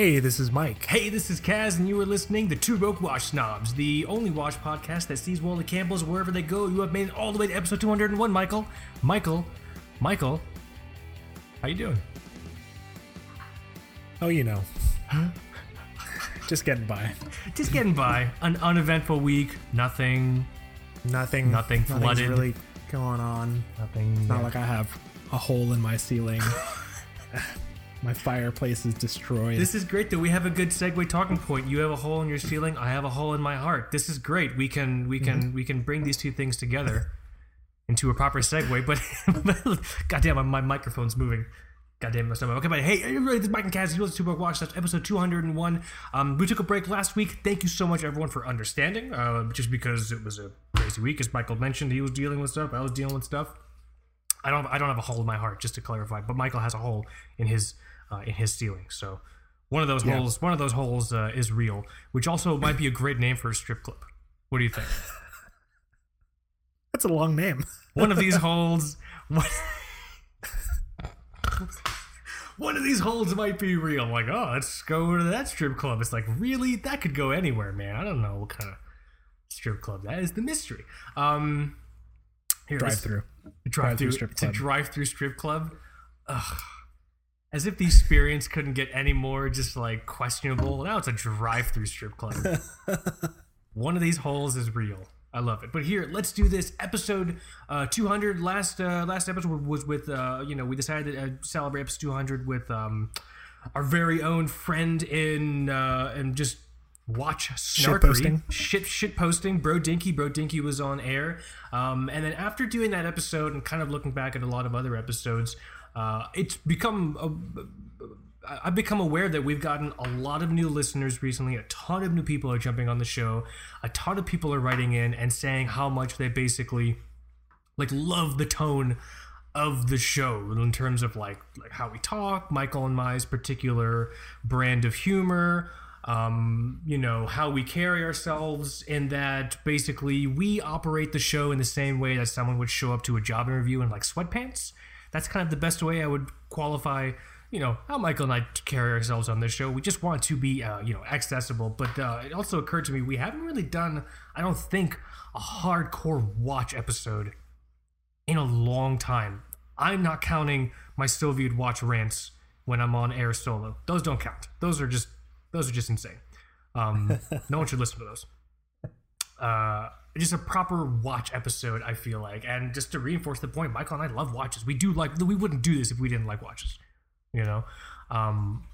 Hey, this is Mike. Hey, this is Kaz, and you are listening to Two Broke Watch Snobs, the only watch podcast that sees Wally Campbell's wherever they go. You have made it all the way to episode 201, Michael. Michael, Michael, how you doing? Oh, you know. Just getting by. Just getting by. An uneventful week. Nothing. Nothing. Nothing nothing's flooded. really going on. Nothing. It's not like I have a hole in my ceiling. my fireplace is destroyed. This is great that we have a good segue talking point. You have a hole in your ceiling. I have a hole in my heart. This is great. We can we can we can bring these two things together into a proper segue. But goddamn, my, my microphone's moving. Goddamn, my stomach. Okay, but hey, everybody, this is Mike and Kaz. You listen to Book Watch. That's episode 201. Um, we took a break last week. Thank you so much, everyone, for understanding. Uh, just because it was a crazy week, as Michael mentioned, he was dealing with stuff. I was dealing with stuff. I don't I don't have a hole in my heart, just to clarify. But Michael has a hole in his uh, in his ceiling. So one of those Yeah. holes one of those holes uh, is real, which also might be a great name for a strip club. What do you think? That's a long name. One of these holes. One, one of these holes might be real. Like, oh, let's go to that strip club. It's like, really? That could go anywhere, man. I don't know what kind of strip club that is. The mystery. Um, here, Drive through. drive through strip It's a drive through strip club. Ugh. As if the experience couldn't get any more just like questionable. Now it's a drive through strip club. One of these holes is real. I love it. But here, let's do this. Episode uh, 200. Last uh, last episode was with uh, you know we decided to uh, celebrate episode 200 with um, our very own friend in uh, and just watch snarkery posting. shit shit posting bro dinky bro dinky was on air um, and then after doing that episode and kind of looking back at a lot of other episodes uh, it's become I- I've become aware that we've gotten a lot of new listeners recently. A ton of new people are jumping on the show. A ton of people are writing in and saying how much they basically like love the tone of the show in terms of like like how we talk, Michael and my's particular brand of humor, um, you know, how we carry ourselves, and that basically we operate the show in the same way that someone would show up to a job interview in like sweatpants. That's kind of the best way I would qualify, you know, how Michael and I carry ourselves on this show. We just want to be, uh, you know, accessible. But uh, it also occurred to me we haven't really done, I don't think, a hardcore watch episode in a long time. I'm not counting my Soviet watch rants when I'm on air solo. Those don't count. Those are just those are just insane. Um, no one should listen to those. Uh, just a proper watch episode, I feel like, and just to reinforce the point, Michael and I love watches. We do like we wouldn't do this if we didn't like watches, you know. Um,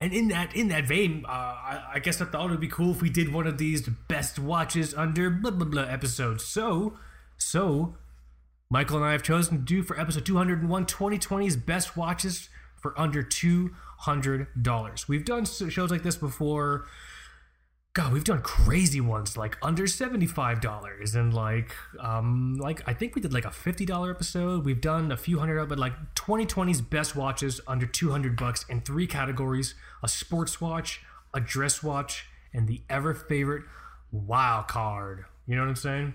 and in that in that vein, uh, I, I guess I thought it would be cool if we did one of these best watches under blah blah blah episodes. So, so Michael and I have chosen to do for episode 201 2020's best watches for under $200. We've done shows like this before. God, we've done crazy ones like under $75 and like um like I think we did like a $50 episode. We've done a few hundred but like 2020's best watches under 200 bucks in three categories: a sports watch, a dress watch, and the ever favorite wild card. You know what I'm saying?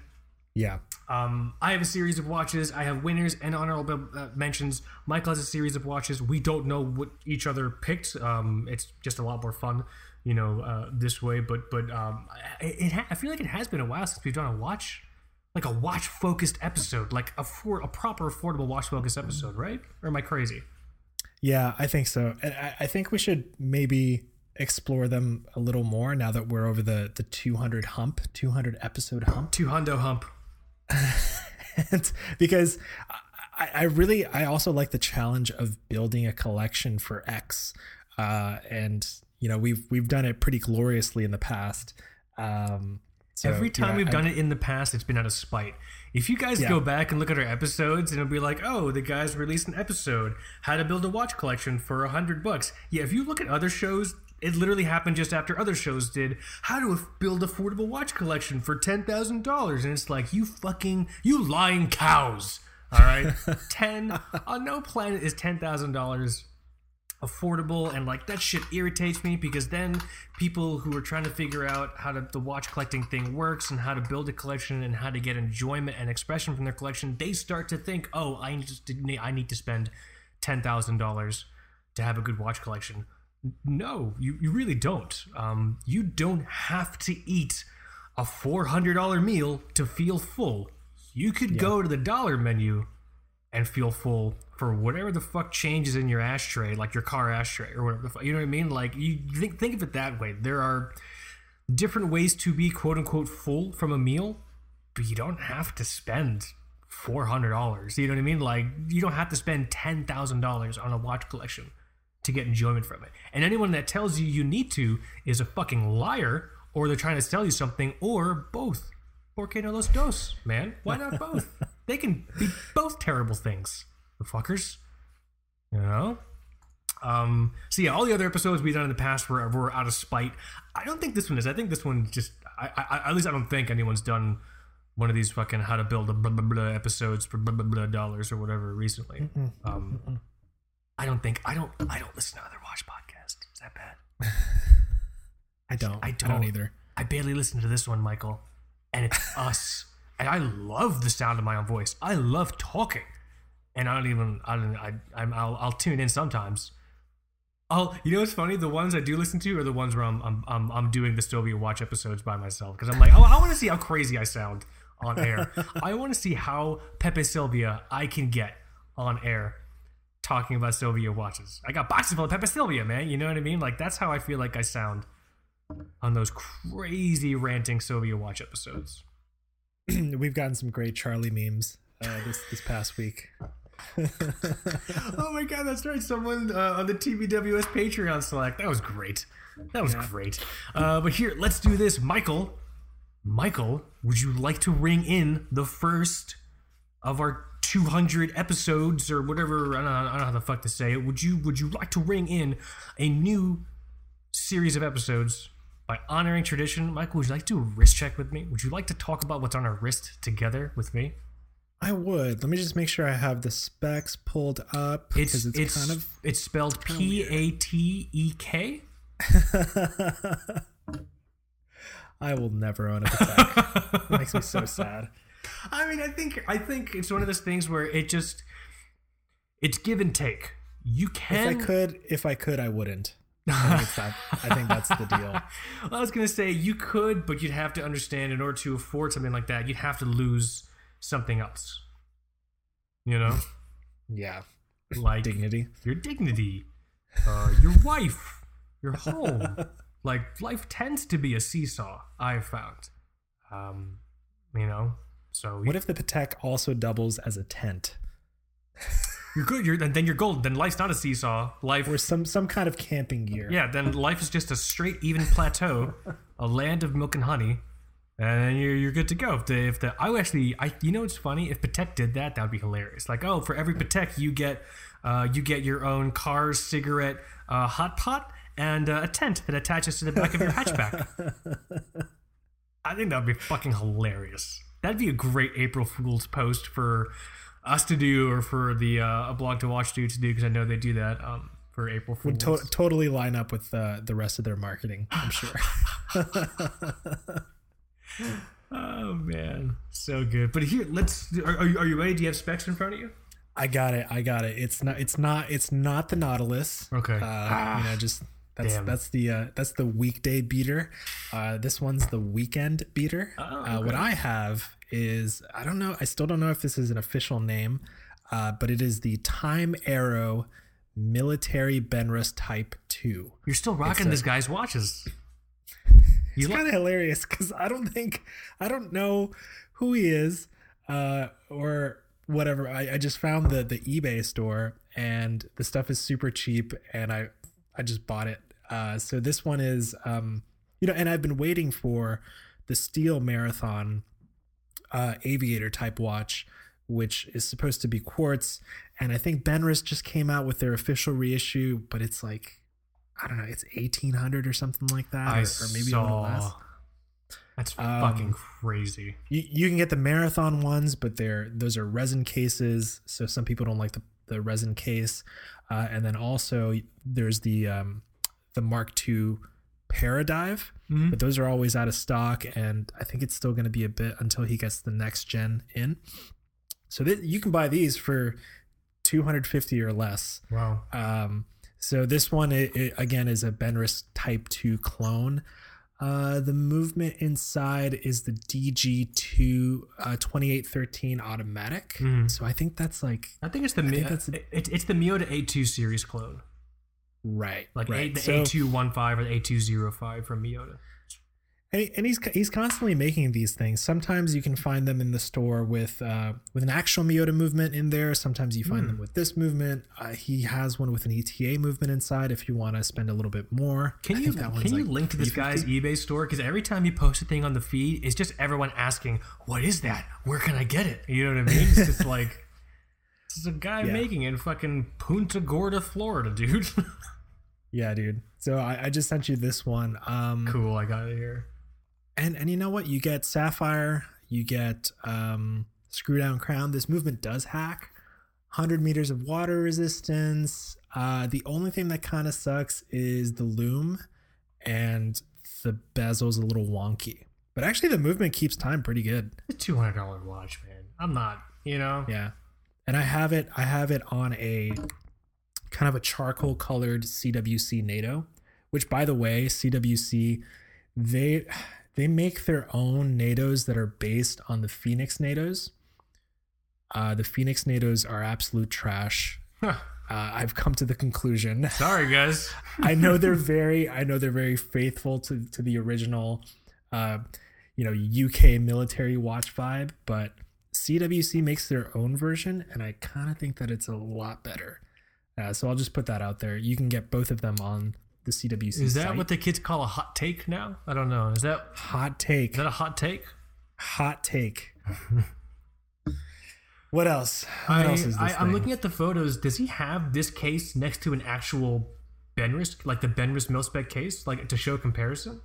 Yeah. Um, I have a series of watches. I have winners and honorable uh, mentions. Michael has a series of watches. We don't know what each other picked. Um, it's just a lot more fun, you know, uh, this way. But but um, it, it ha- I feel like it has been a while since we've done a watch, like a watch focused episode, like a for a proper affordable watch focused episode, right? Or am I crazy? Yeah, I think so. And I, I think we should maybe explore them a little more now that we're over the, the 200 hump, 200 episode hump. Two hundo hump. and because I, I really I also like the challenge of building a collection for X, uh, and you know we've we've done it pretty gloriously in the past. Um, so, Every time yeah, we've I- done it in the past, it's been out of spite. If you guys Yeah. go back and look at our episodes, and it'll be like, oh, the guys released an episode, how to build a watch collection for a hundred bucks. Yeah, if you look at other shows, it literally happened just after other shows did. How to build affordable watch collection for ten thousand dollars, and it's like you fucking you lying cows. All right, ten on no planet is ten thousand dollars affordable and like that shit irritates me because then people who are trying to figure out how to the watch collecting thing works and how to build a collection and how to get enjoyment and expression from their collection they start to think oh i need to i need to spend $10000 to have a good watch collection no, you, you really don't. Um, you don't have to eat a $400 meal to feel full. You could go to the dollar menu and feel full for whatever the fuck changes in your ashtray, like your car ashtray or whatever the fuck. You know what I mean? Like you think think of it that way. There are different ways to be quote unquote full from a meal, but you don't have to spend four hundred dollars. You know what I mean? Like you don't have to spend ten thousand dollars on a watch collection to get enjoyment from it. And anyone that tells you you need to is a fucking liar, or they're trying to sell you something, or both. Porque no los dos, man? Why not both? they can be both terrible things, the fuckers. You know? Um, so yeah, all the other episodes we've done in the past were, were out of spite. I don't think this one is. I think this one just, I, I, at least I don't think anyone's done one of these fucking how to build a blah blah blah episodes for blah blah blah dollars or whatever recently. Um, I don't think I don't I don't listen to other watch podcasts. Is that bad? I don't. I I don't. don't, either. I barely listen to this one, Michael, and it's us. And I love the sound of my own voice. I love talking, and I don't even. I don't. I. I'm. I'll, I'll tune in sometimes. Oh, you know what's funny? The ones I do listen to are the ones where I'm I'm I'm, I'm doing the Soviet Watch episodes by myself because I'm like, oh, I want to see how crazy I sound on air. I want to see how Pepe Sylvia I can get on air talking about Soviet watches. I got boxes full of Pepe Sylvia, man. You know what I mean? Like that's how I feel like I sound on those crazy ranting Soviet watch episodes. We've gotten some great Charlie memes uh, this this past week. oh my god, that's right. Someone uh, on the TBWS Patreon select. That was great. That was great. Uh, but here, let's do this. Michael, Michael, would you like to ring in the first of our 200 episodes or whatever? I don't, know, I don't know how the fuck to say it. Would you Would you like to ring in a new series of episodes by honoring tradition? Michael, would you like to do a wrist check with me? Would you like to talk about what's on our wrist together with me? I would. Let me just make sure I have the specs pulled up It's because it's, it's, kind of it's spelled P A T E K. I will never own a Patek. it makes me so sad. I mean, I think I think it's one of those things where it just it's give and take. You can. If. I could, if I could, I wouldn't. I think, that, I think that's the deal. I was gonna say you could, but you'd have to understand in order to afford something like that, you'd have to lose something else. You know, Yeah, like dignity. your dignity, uh, your wife, your home. like life tends to be a seesaw. I've found. Um, you know, so What if the Patek also doubles as a tent you're good. You're then you're gold. Then life's not a seesaw. Life or some some kind of camping gear? Yeah, then life is just a straight, even plateau, a land of milk and honey, and you're, you're good to go. If the, if the I actually, I you know it's funny? If Patek did that, that would be hilarious. Like, oh, for every Patek, you get uh, you get your own car, cigarette, uh, hot pot, and uh, a tent that attaches to the back of your hatchback. I think that would be fucking hilarious. That'd be a great April Fool's post for us to do, or for the uh, a blog to watch dude to do, because I know they do that um, for April Fool's. Would to- totally line up with uh, the rest of their marketing. I'm sure. Oh man, so good. But here, let's. Are, are, you, are you ready? Do you have specs in front of you? I got it. I got it. It's not. It's not. It's not the Nautilus. Okay. Uh, you know, just that's damn. that's the uh, that's the weekday beater. Uh, this one's the weekend beater. Oh, uh, what. I have is I don't know. I still don't know if this is an official name, uh, but it is the Time Arrow Military Benrus Type Two. You're still rocking a- this guy's watches. It's kind of hilarious because I don't think I don't know who he is uh, or whatever. I, I just found the the eBay store and the stuff is super cheap and I I just bought it. Uh, so this one is um, you know, and I've been waiting for the Steel Marathon uh, aviator type watch, which is supposed to be quartz. And I think Benrus just came out with their official reissue, but it's like I don't know, it's eighteen hundred or something like that, I or, or maybe a little less. That's Um, fucking crazy. You, you can get the marathon ones, but they're those are resin cases, so some people don't like the, the resin case. Uh, and then also there's the um, the Mark II Paradive, Mhm. but those are always out of stock, and I think it's still going to be a bit until he gets the next gen in. So th- you can buy these for two hundred fifty or less. Wow. Um, So this one, it, it, again, is a Benrus Type 2 clone. Uh, the movement inside is the DG2 uh, 2813 automatic. Mhm. So I think that's like I think it's the Mi- that's- it, it's the Miyota 82 series clone, right, like right. A, the So- 8215 or the 8205 from Miyota. And, he- and he's he's constantly making these things. Sometimes you can find them in the store with uh, with an actual Miyota movement in there. Sometimes you find Hmm. them with this movement. Uh, he has one with an ETA movement inside. If you want to spend a little bit more, Can I you that can you like link to this guy's eBay store? Because every time you post a thing on the feed, it's just everyone asking, "What is that? Where can I get it?" You know what I mean? It's just like this is a guy Yeah. making it in fucking Punta Gorda, Florida, dude. Yeah, dude. So I, I just sent you this one. Um, cool, I got it here. And and you know what? You get Sapphire. You get um, Screw Down Crown. This movement does hack. 100 meters of water resistance. Uh, the only thing that kind of sucks is the loom, and the bezel's a little wonky. But actually, the movement keeps time pretty good. It's a two hundred dollar watch, man. I'm not, you know. Yeah, and I have it. I have it on a kind of a charcoal colored CWC NATO, which, by the way, CWC they they make their own NATOs that are based on the Phoenix NATOs. Uh, the Phoenix NATOs are absolute trash. Huh. Uh, I've come to the conclusion. Sorry, guys. I know they're very I know they're very faithful to to the original uh you know UK military watch vibe, but CWC makes their own version and I kind of think that it's a lot better. Uh, so I'll just put that out there. You can get both of them on the CWC Is that site. what the kids call a hot take now? I don't know. Is that hot take? is that a hot take? hot take. what else? What I, else is this I, I'm looking at the photos. Does he have this case next to an actual Benrus, like the Benrus Milspec case, like to show comparison?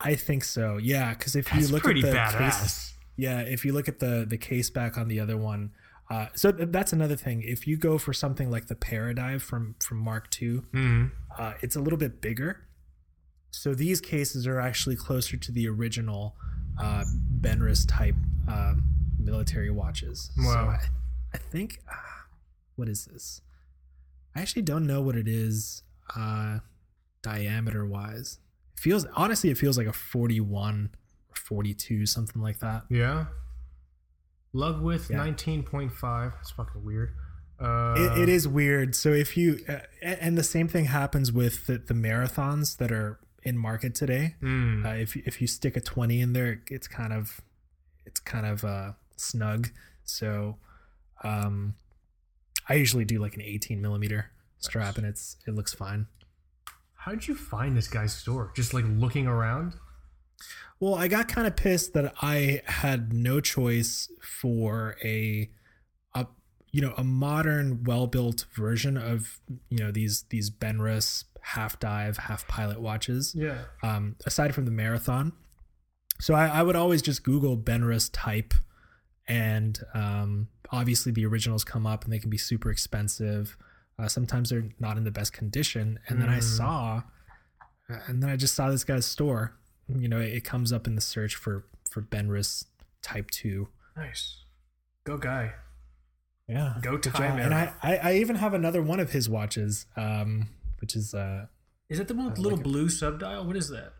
I think so. Yeah, because if That's you look pretty at the badass. case, yeah, if you look at the the case back on the other one, uh, so th- that's another thing. If you go for something like the Paradive from from Mark II, Mm. Uh, it's a little bit bigger. So these cases are actually closer to the original uh, Benrus type um, military watches. So Wow. I, I think uh, what is this? I actually don't know what it is uh, diameter wise. It feels honestly, it feels like a forty-one or forty-two, something like that. Yeah. Love with Yeah. 19.5. That's fucking weird. Uh, it, it is weird. So if you uh, and the same thing happens with the, the marathons that are in market today. mm. Uh, if if you stick a twenty in there, it's kind of it's kind of uh, snug. So um, I usually do like an eighteen millimeter strap, and it's it looks fine. How'd you find this guy's store? Just like looking around? Well, I got kind of pissed that I had no choice for a you know, a modern, well-built version of you know these these Benrus half dive, half pilot watches. Yeah. Um, aside from the marathon, so I, I would always just Google Benrus type, and um, obviously the originals come up and they can be super expensive. Uh, sometimes they're not in the best condition, and then I Mm. saw, and then I just saw this guy's store. You know, it, it comes up in the search for for Benrus Type Two. Nice. Go guy. Yeah, Go time. And I. I I even have another one of his watches, um, which is uh Is that the one with like little it. blue subdial? What is that?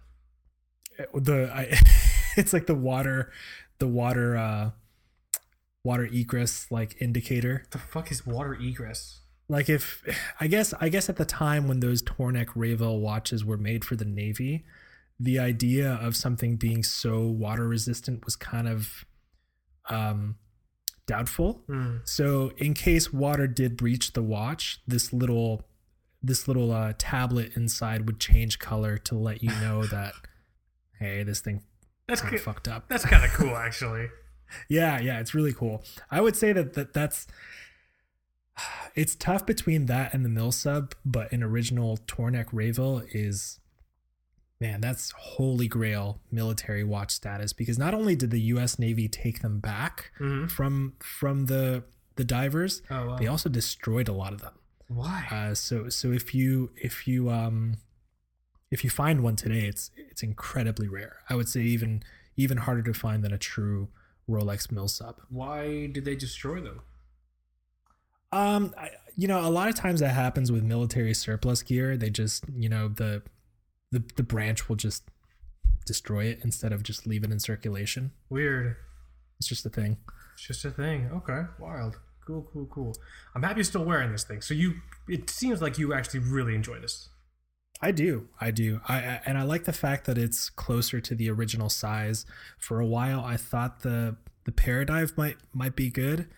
the I, it's like the water the water uh water egress like indicator The fuck is water egress? like if i guess i guess at the time when those tornek rayville watches were made for the navy the idea of something being so water resistant was kind of um doubtful Mm. so in case water did breach the watch this little this little uh, tablet inside would change color to let you know that hey this thing That's kind of fucked up That's kind of cool, actually. Yeah, yeah, it's really cool. I would say that, that that's it's tough between that and the mill sub, but an original Tornek Rayville is man, that's holy grail military watch status because not only did the US Navy take them back Mm-hmm. from from the the divers, Oh, wow. they also destroyed a lot of them. Why? Uh, so so if you if you um if you find one today, it's it's incredibly rare. I would say even even harder to find than a true Rolex mill sub. Why did they destroy them? Um, I, you know, a lot of times that happens with military surplus gear. They just, you know, the the the branch will just destroy it instead of just leave it in circulation. Weird. It's just a thing. It's just a thing. Okay, wild. Cool, cool, cool. I'm happy you're still wearing this thing. So you, it seems like you actually really enjoy this. I do. I do. I, I and I like the fact that it's closer to the original size. For a while I thought the the Paradive might might be good,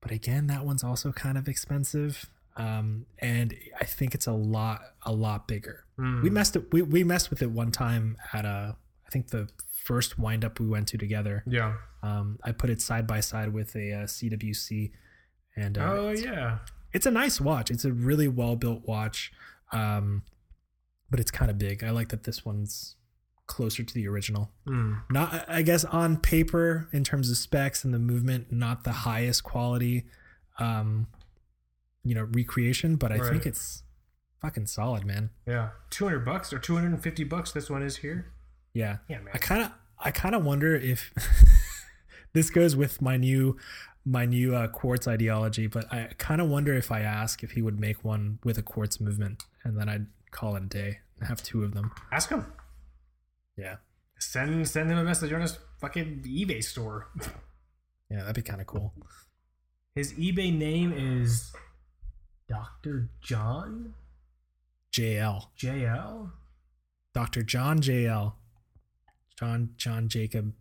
but again, that one's also kind of expensive. Um, and I think it's a lot a lot bigger. We messed it we, we messed with it one time at a I think the first wind up we went to together. Yeah. Um, I put it side by side with a, uh CWC and uh, Oh yeah. it's a nice watch. It's a really well built watch, um, but it's kind of big. I like that this one's closer to the original. Hmm. Not, I guess, on paper in terms of specs and the movement, not the highest quality, um, you know, recreation. But I think it's fucking solid, man. Yeah. 200 bucks or 250 bucks. This one is here. Yeah, Yeah, man. I kind of, I kind of wonder if this goes with my new, my new uh, quartz ideology. But I kind of wonder if I ask if he would make one with a quartz movement, and then I'd call it a day and have two of them. Ask him. Yeah, Send send him a message on his fucking eBay store. yeah, that'd be kind of cool. His eBay name is Dr. John JL, JL. Dr. John JL, John John Jacob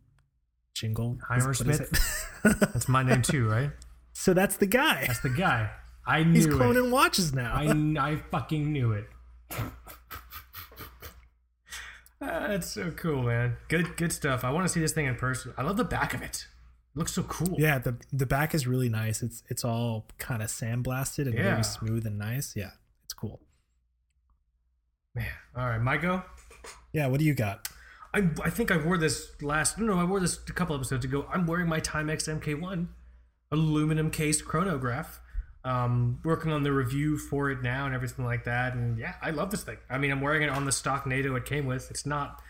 Jingle What is Heimersmith? That's my name too, right? so that's the guy. That's the guy. I knew He's it. cloning watches now. I, I fucking knew it. Ah, that's so cool, man. Good good stuff. I want to see this thing in person. I love the back of it. It looks so cool. yeah, the the back is really nice. It's it's all kind of sandblasted and Yeah. very smooth and nice. Yeah, it's cool. Man. All right, my go. Yeah, what do you got? I, I think I wore this last. No, no, I wore this a couple episodes ago. I'm wearing my Timex MK1 aluminum case chronograph. Um, working on the review for it now and everything like that. And yeah, I love this thing. I mean, I'm wearing it on the stock NATO it came with. It's not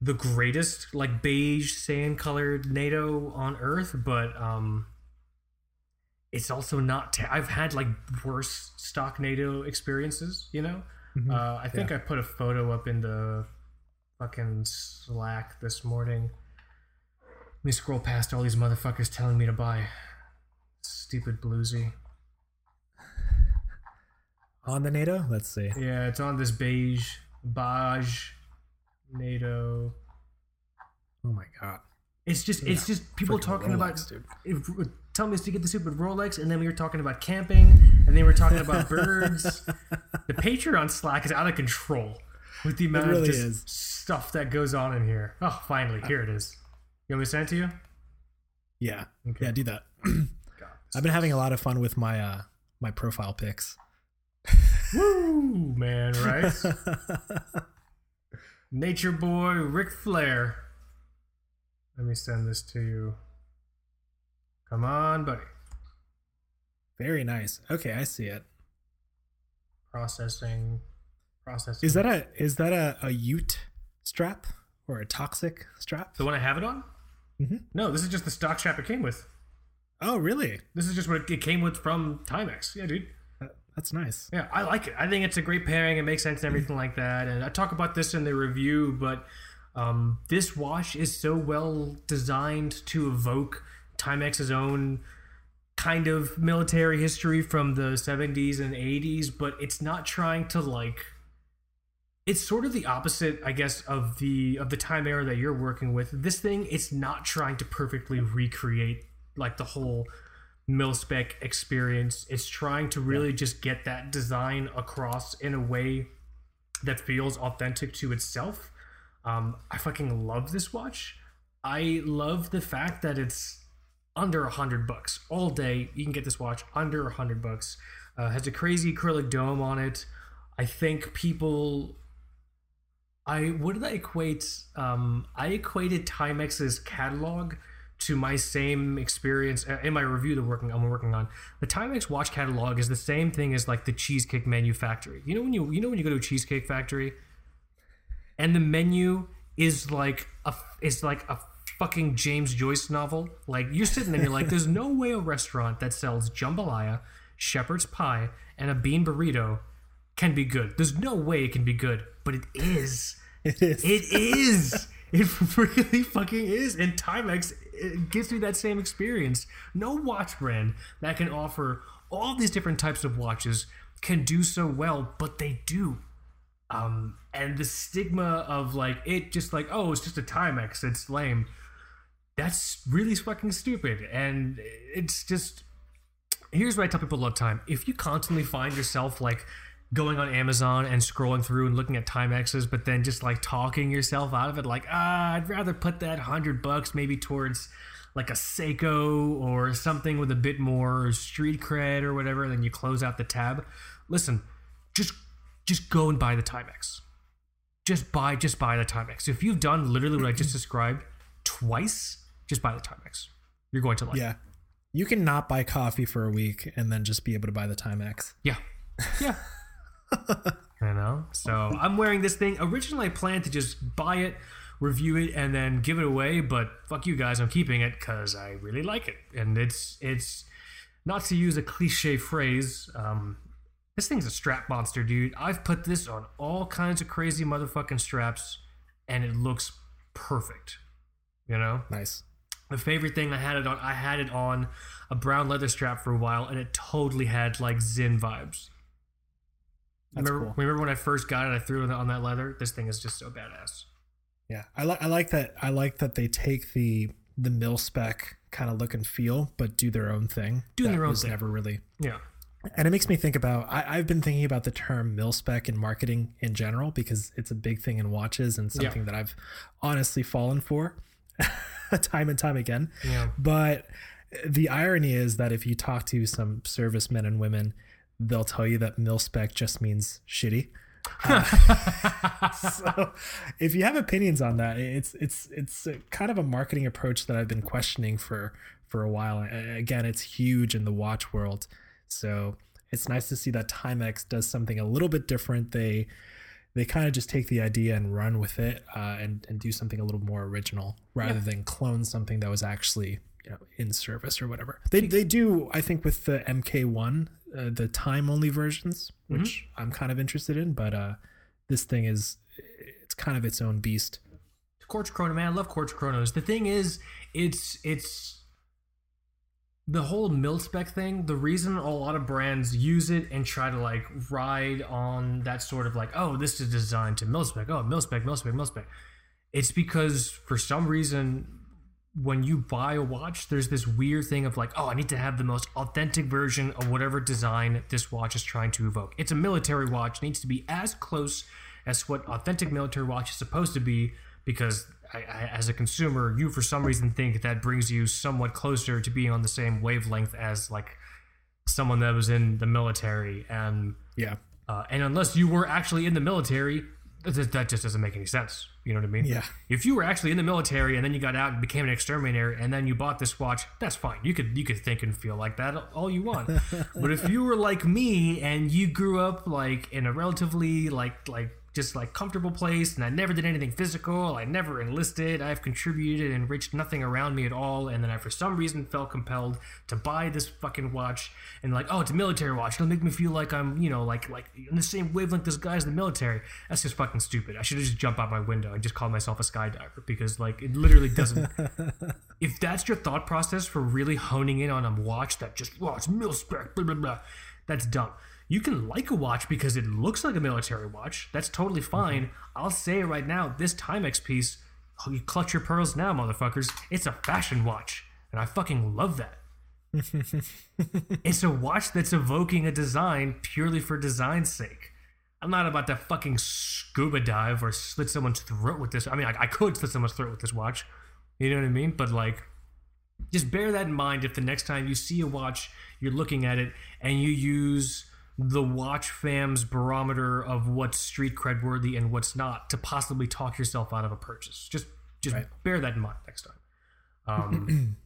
the greatest, like beige sand colored NATO on Earth, but um, it's also not. I've had like worse stock NATO experiences. You know, Mhm. uh, I think I put a photo up in the fucking Slack this morning. Let me scroll past all these motherfuckers telling me to buy. Stupid bluesy. On the NATO? Let's see. Yeah, it's on this beige, beige, NATO. Oh my god. It's just, it's just people Freaking talking about. Rolex, dude. If, telling us to get the stupid Rolex, and then we were talking about camping, and then we were talking about birds. The Patreon Slack is out of control with the amount really of just is. stuff that goes on in here. Oh, finally, here it is. You want me to send it to you? Yeah. Okay. Yeah, do that. God, I've been having a lot of fun with my uh my profile pics. Woo, man, right? Nature Boy Ric Flair. Let me send this to you. Come on, buddy. Very nice. Okay, I see it. Processing. Processing. Is that a is that a, a Ute strap or a toxic strap? the one I have it on? Mm-hmm. No, this is just the stock strap it came with. Oh, really? This is just what it came with from Timex. Yeah, dude. That- That's nice. Yeah, I like it. I think it's a great pairing. It makes sense and everything like that. And I talk about this in the review, but um, this watch is so well designed to evoke Timex's own kind of military history from the 70s and 80s, but it's not trying to like it's sort of the opposite, I guess, of the of the Time Arrow that you're working with. This thing, it's not trying to perfectly recreate like the whole mil spec experience. It's trying to really just get that design across in a way that feels authentic to itself. Um, I fucking love this watch. I love the fact that it's under a hundred bucks all day. You can get this watch under a hundred bucks. Uh, has a crazy acrylic dome on it. I think people. I what did I equate? Um, I equated Timex's catalog to my same experience uh, in my review that working I'm working on. The Timex watch catalog is the same thing as like the Cheesecake Menu Factory. You know when you you know when you go to a Cheesecake Factory, and the menu is like a is like a fucking James Joyce novel. Like you're sitting there, and you're like, there's no way a restaurant that sells jambalaya, shepherd's pie, and a bean burrito can be good. There's no way it can be good, but it is. It is. It is. It really fucking is. And Timex it gives me that same experience. No watch brand that can offer all these different types of watches can do so well, but they do. Um, and the stigma of like it just like, oh, it's just a Timex, it's lame. That's really fucking stupid. And it's just here's what I tell people all the time. If you constantly find yourself like going on Amazon and scrolling through and looking at Timexes, but then just like talking yourself out of it, like, ah, I'd rather put that hundred bucks maybe towards like a Seiko or something with a bit more street cred or whatever, and then you close out the tab. Listen, just just go and buy the Timex. Just buy, just buy the Timex. If you've done literally what I just described twice, just buy the Timex. You're going to like. it. yeah. You can not buy coffee for a week and then just be able to buy the Timex. Yeah. Yeah. you know? So I'm wearing this thing. Originally, I planned to just buy it, review it, and then give it away, but fuck you guys, I'm keeping it because I really like it. And it's, it's, not to use a cliche phrase, um, this thing's a strap monster, dude. I've put this on all kinds of crazy motherfucking straps, and it looks perfect. You know? Nice. The favorite thing I had it on, I had it on a brown leather strap for a while, and it totally had like Zen vibes. That's remember, cool. remember when I first got it? I threw it on that leather. This thing is just so badass. Yeah, I like I like that. I like that they take the the mil spec kind of look and feel, but do their own thing. Doing That their own was thing. Never really. Yeah, And it makes me think about. I, I've been thinking about the term mil spec in marketing in general because it's a big thing in watches and Yeah. something that I've honestly fallen for time and time again. yeah, But the irony is that if you talk to some servicemen and women, they'll tell you that mil spec just means shitty. Uh, so if you have opinions on that, it's it's it's kind of a marketing approach that I've been questioning for for a while. Again, it's huge in the watch world, so it's nice to see that Timex does something a little bit different. They they kind of just take the idea and run with it uh, and and do something a little more original rather than clone something that was actually you know in service or whatever. They they do I think with the MK1 uh, the time only versions, which I'm kind of interested in, but uh, this thing is it's kind of its own beast. Quartz Chrono, man, I love Quartz Chronos. The thing is, it's it's the whole mil spec thing. The reason a lot of brands use it and try to like ride on that sort of like, oh, this is designed to mil spec. Oh, mil spec, mil spec, mil spec. It's because for some reason when you buy a watch, there's this weird thing of like, oh, I need to have the most authentic version of whatever design this watch is trying to evoke. It's a military watch, it needs to be as close as what authentic military watch is supposed to be, because I, I, as a consumer, you for some reason think that brings you somewhat closer to being on the same wavelength as like someone that was in the military, and Yeah. uh, and unless you were actually in the military, that, that just doesn't make any sense. You know what I mean? Yeah. If you were actually in the military and then you got out and became an exterminator and then you bought this watch, that's fine. You could you could think and feel like that all you want. but if you were like me and you grew up like in a relatively like like just like comfortable place and I never did anything physical, I never enlisted, I've contributed and enriched nothing around me at all, and then I for some reason felt compelled to buy this fucking watch and like, oh, it's a military watch. It'll make me feel like I'm, you know, like like in the same wavelength as guys in the military. That's just fucking stupid. I should just jump out my window and just call myself a skydiver because like it literally doesn't if that's your thought process for really honing in on a watch that just oh it's mil spec blah blah blah that's dumb you can like a watch because it looks like a military watch that's totally mm-hmm. fine i'll say it right now this timex piece oh, you clutch your pearls now motherfuckers it's a fashion watch and i fucking love that it's a watch that's evoking a design purely for design's sake I'm not about to fucking scuba dive or slit someone's throat with this. I mean, I, I could slit someone's throat with this watch. You know what I mean? But like, just bear that in mind if the next time you see a watch, you're looking at it and you use the watch fam's barometer of what's street cred worthy and what's not to possibly talk yourself out of a purchase. Just just Right. bear that in mind next time. Um,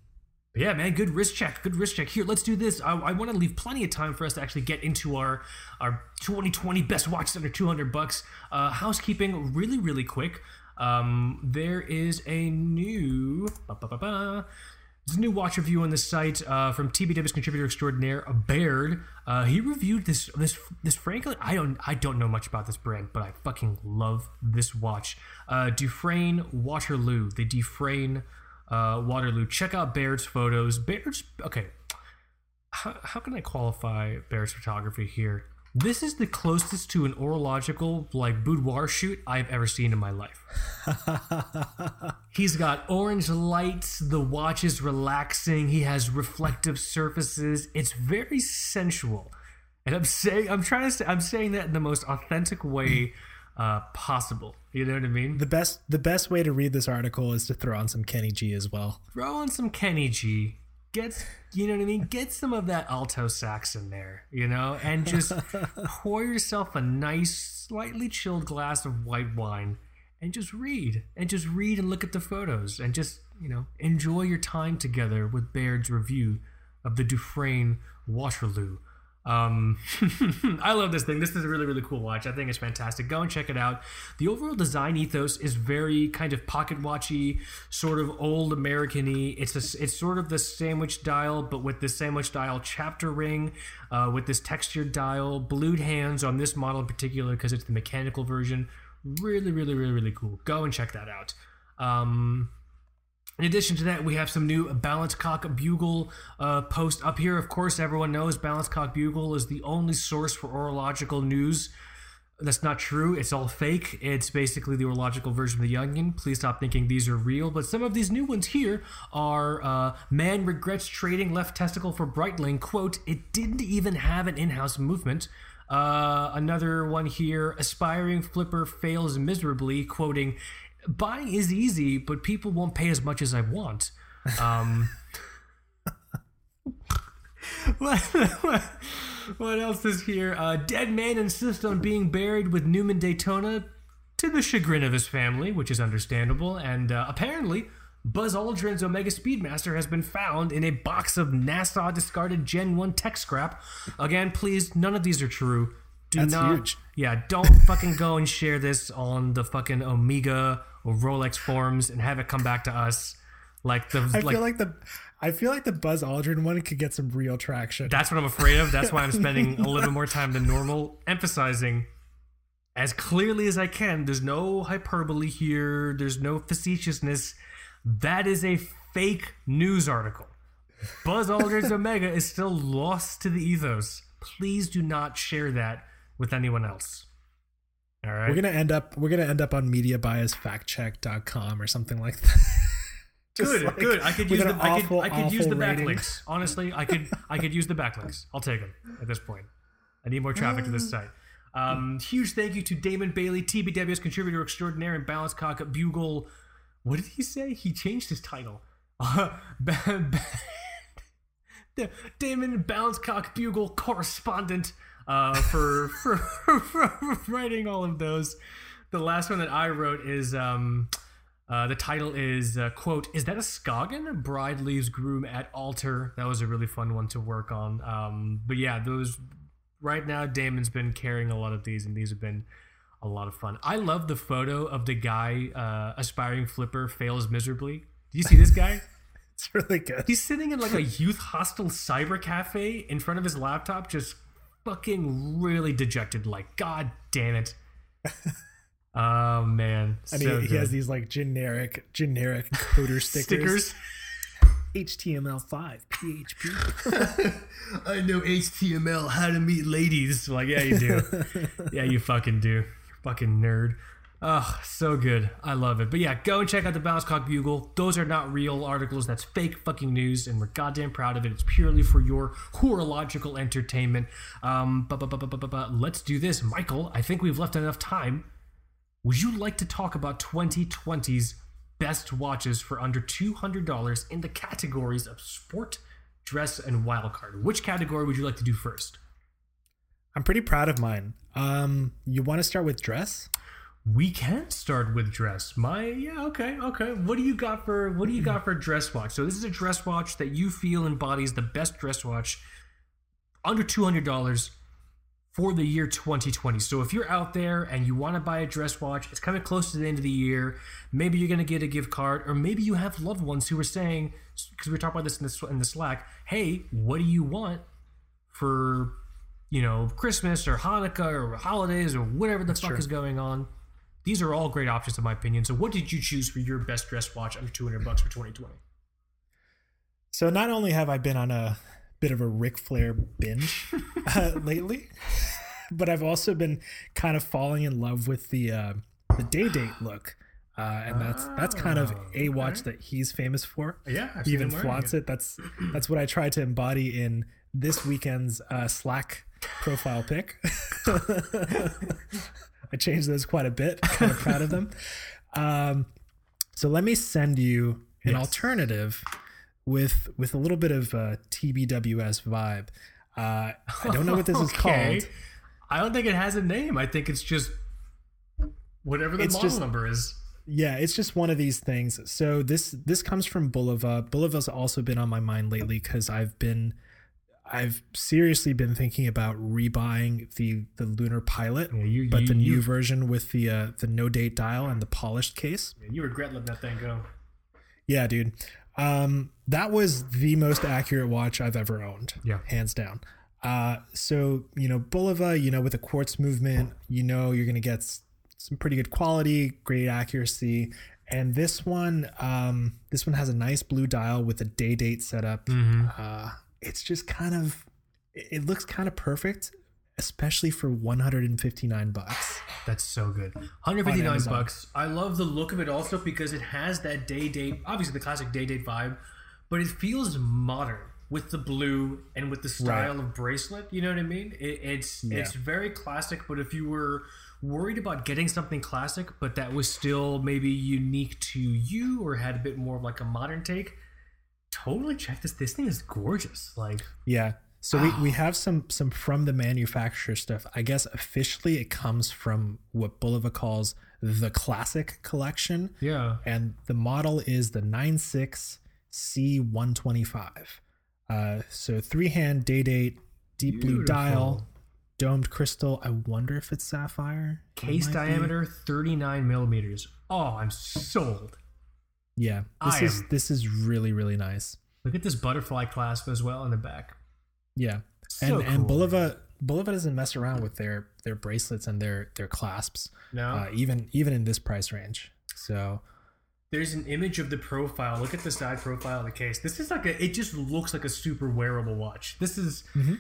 yeah, man, good wrist check. Good wrist check. Here, let's do this. I, I want to leave plenty of time for us to actually get into our our 2020 best watches under 200 bucks. Uh, housekeeping, really, really quick. Um, there is a new There's a new watch review on the site uh, from TBW's contributor extraordinaire, Baird. Uh, he reviewed this this this. Frankly, I don't I don't know much about this brand, but I fucking love this watch. Uh, Dufrane Waterloo, the Dufrane uh, Waterloo. Check out Baird's photos. Baird's okay. How, how can I qualify Baird's photography here? This is the closest to an orological like boudoir shoot I've ever seen in my life. He's got orange lights, the watch is relaxing, he has reflective surfaces. It's very sensual. And I'm saying I'm trying to say I'm saying that in the most authentic way uh, possible. You know what I mean? The best the best way to read this article is to throw on some Kenny G as well. Throw on some Kenny G. Get you know what I mean? Get some of that alto sax in there, you know, and just pour yourself a nice, slightly chilled glass of white wine and just read and just read and look at the photos and just, you know, enjoy your time together with Baird's review of the Dufrane Waterloo. Um, I love this thing. This is a really, really cool watch. I think it's fantastic. Go and check it out. The overall design ethos is very kind of pocket watchy, sort of old American-y. It's it's sort of the sandwich dial, but with the sandwich dial chapter ring, uh, with this textured dial, blued hands on this model in particular because it's the mechanical version. Really, really, really, really cool. Go and check that out. Um, in addition to that, we have some new Balance Cock Bugle uh, post up here. Of course, everyone knows Balance Cock Bugle is the only source for orological news. That's not true. It's all fake. It's basically the orological version of the Onion. Please stop thinking these are real. But some of these new ones here are uh, man regrets trading left testicle for Breitling. Quote, it didn't even have an in house movement. Uh, another one here, aspiring flipper fails miserably, quoting, buying is easy, but people won't pay as much as I want. Um, what, what, what else is here? Uh, dead man insists on being buried with Newman Daytona to the chagrin of his family, which is understandable. And uh, apparently, Buzz Aldrin's Omega Speedmaster has been found in a box of NASA discarded Gen 1 tech scrap. Again, please, none of these are true. Do That's not, huge. Yeah, don't fucking go and share this on the fucking Omega Rolex forms and have it come back to us. Like the I like, feel like the I feel like the Buzz Aldrin one could get some real traction. that's what I'm afraid of. That's why I'm spending a little bit more time than normal emphasizing as clearly as I can. There's no hyperbole here. There's no facetiousness. That is a fake news article. Buzz Aldrin's Omega is still lost to the ethos. Please do not share that with anyone else. All right. We're gonna end up we're gonna end up on mediabiasfactcheck.com or something like that. Good, like good. I could use the I could I could use the awful rating. backlinks. Honestly, I could I could use the backlinks. I'll take them at this point. I need more traffic to this site. Um, huge thank you to Damon Bailey, TBW's contributor extraordinaire and balance cock bugle. What did he say? He changed his title. Uh, Damon Balance Cock Bugle correspondent uh, for, for, for writing all of those. The last one that I wrote is um, uh, the title is uh, quote Is that a scoggin? Bride leaves groom at altar. That was a really fun one to work on. Um, but yeah, those right now Damon's been carrying a lot of these, and these have been a lot of fun. I love the photo of the guy uh, aspiring flipper fails miserably. Do you see this guy? It's really good. He's sitting in like a youth hostel cyber cafe in front of his laptop, just fucking really dejected. Like, god damn it. Oh man, And so he, he has these like generic generic coder stickers. stickers. HTML5, PHP. I know HTML, how to meet ladies. Like, yeah, you do. yeah, you fucking do. Fucking nerd. Oh, so good. I love it. But yeah, go and check out the Balance Cock Bugle. Those are not real articles. That's fake fucking news, and we're goddamn proud of it. It's purely for your horological entertainment. Um, but, but, but, but, but, but let's do this. Michael, I think we've left enough time. Would you like to talk about 2020's best watches for under $200 in the categories of sport, dress, and wildcard? Which category would you like to do first? I'm pretty proud of mine. Um, you want to start with dress? We can start with dress. My yeah, okay, okay. What do you got for what do you got for dress watch? So this is a dress watch that you feel embodies the best dress watch under two hundred dollars for the year 2020. So if you're out there and you want to buy a dress watch, it's kind of close to the end of the year. Maybe you're going to get a gift card, or maybe you have loved ones who are saying, because we talked about this in the, in the Slack, hey, what do you want for, you know, Christmas or Hanukkah or holidays or whatever the fuck is going on? These are all great options, in my opinion. So, what did you choose for your best dress watch under 200 bucks for 2020? So not only have I been on a bit of a Ric Flair binge uh, lately, but I've also been kind of falling in love with the uh, the day date look, uh, and that's that's kind of a Oh, watch okay. that he's famous for. Yeah, I've he even flaunts it. That's that's what I try to embody in this weekend's uh, Slack profile pic. I changed those quite a bit. Kind of proud of them. Um, so let me send you an Yes. alternative with with a little bit of uh, TBWS vibe. Uh, I don't know what this is Okay. called. I don't think it has a name. I think it's just whatever the It's model just- number is. Yeah, it's just one of these things. So this this comes from Bulova. Bulova's also been on my mind lately because I've been I've seriously been thinking about rebuying the the Lunar Pilot, Yeah, you- but you- the new you- version with the uh, the no date dial and the polished case. You regret letting that thing go. Yeah, dude. Um, that was the most accurate watch I've ever owned. Yeah. hands down. Uh, so you know, Bulova, you know, with the quartz movement, you know, you're gonna get s- some pretty good quality, great accuracy. And this one, um, this one has a nice blue dial with a day date setup. Mm-hmm. Uh, it's just kind of, it looks kind of perfect, especially for 159 bucks. That's so good. 159 Amazon. bucks. I love the look of it also because it has that day date, obviously the classic day date vibe, but it feels modern with the blue and with the style of bracelet. You know what I mean? It, it's Yeah. it's very classic, but if you were worried about getting something classic, but that was still maybe unique to you or had a bit more of like a modern take, totally check this. This thing is gorgeous. Like Yeah. So we, we have some some from the manufacturer stuff. I guess officially it comes from what Bulova calls the classic collection. yeah. and the model is the 96C125. Uh, so three hand day date, deep blue dial, domed crystal. I wonder if it's sapphire. It Case be. diameter 39 millimeters. Oh, I'm sold. Yeah, this I is am- this is really really nice. Look at this butterfly clasp as well in the back. Yeah, So and and cool. Bulova Bulova doesn't mess around with their their bracelets and their their clasps. No, Uh, even even in this price range. So there's an image of the profile. Look at the side profile of the case. This is like a. It just looks like a super wearable watch. This is. Mhm.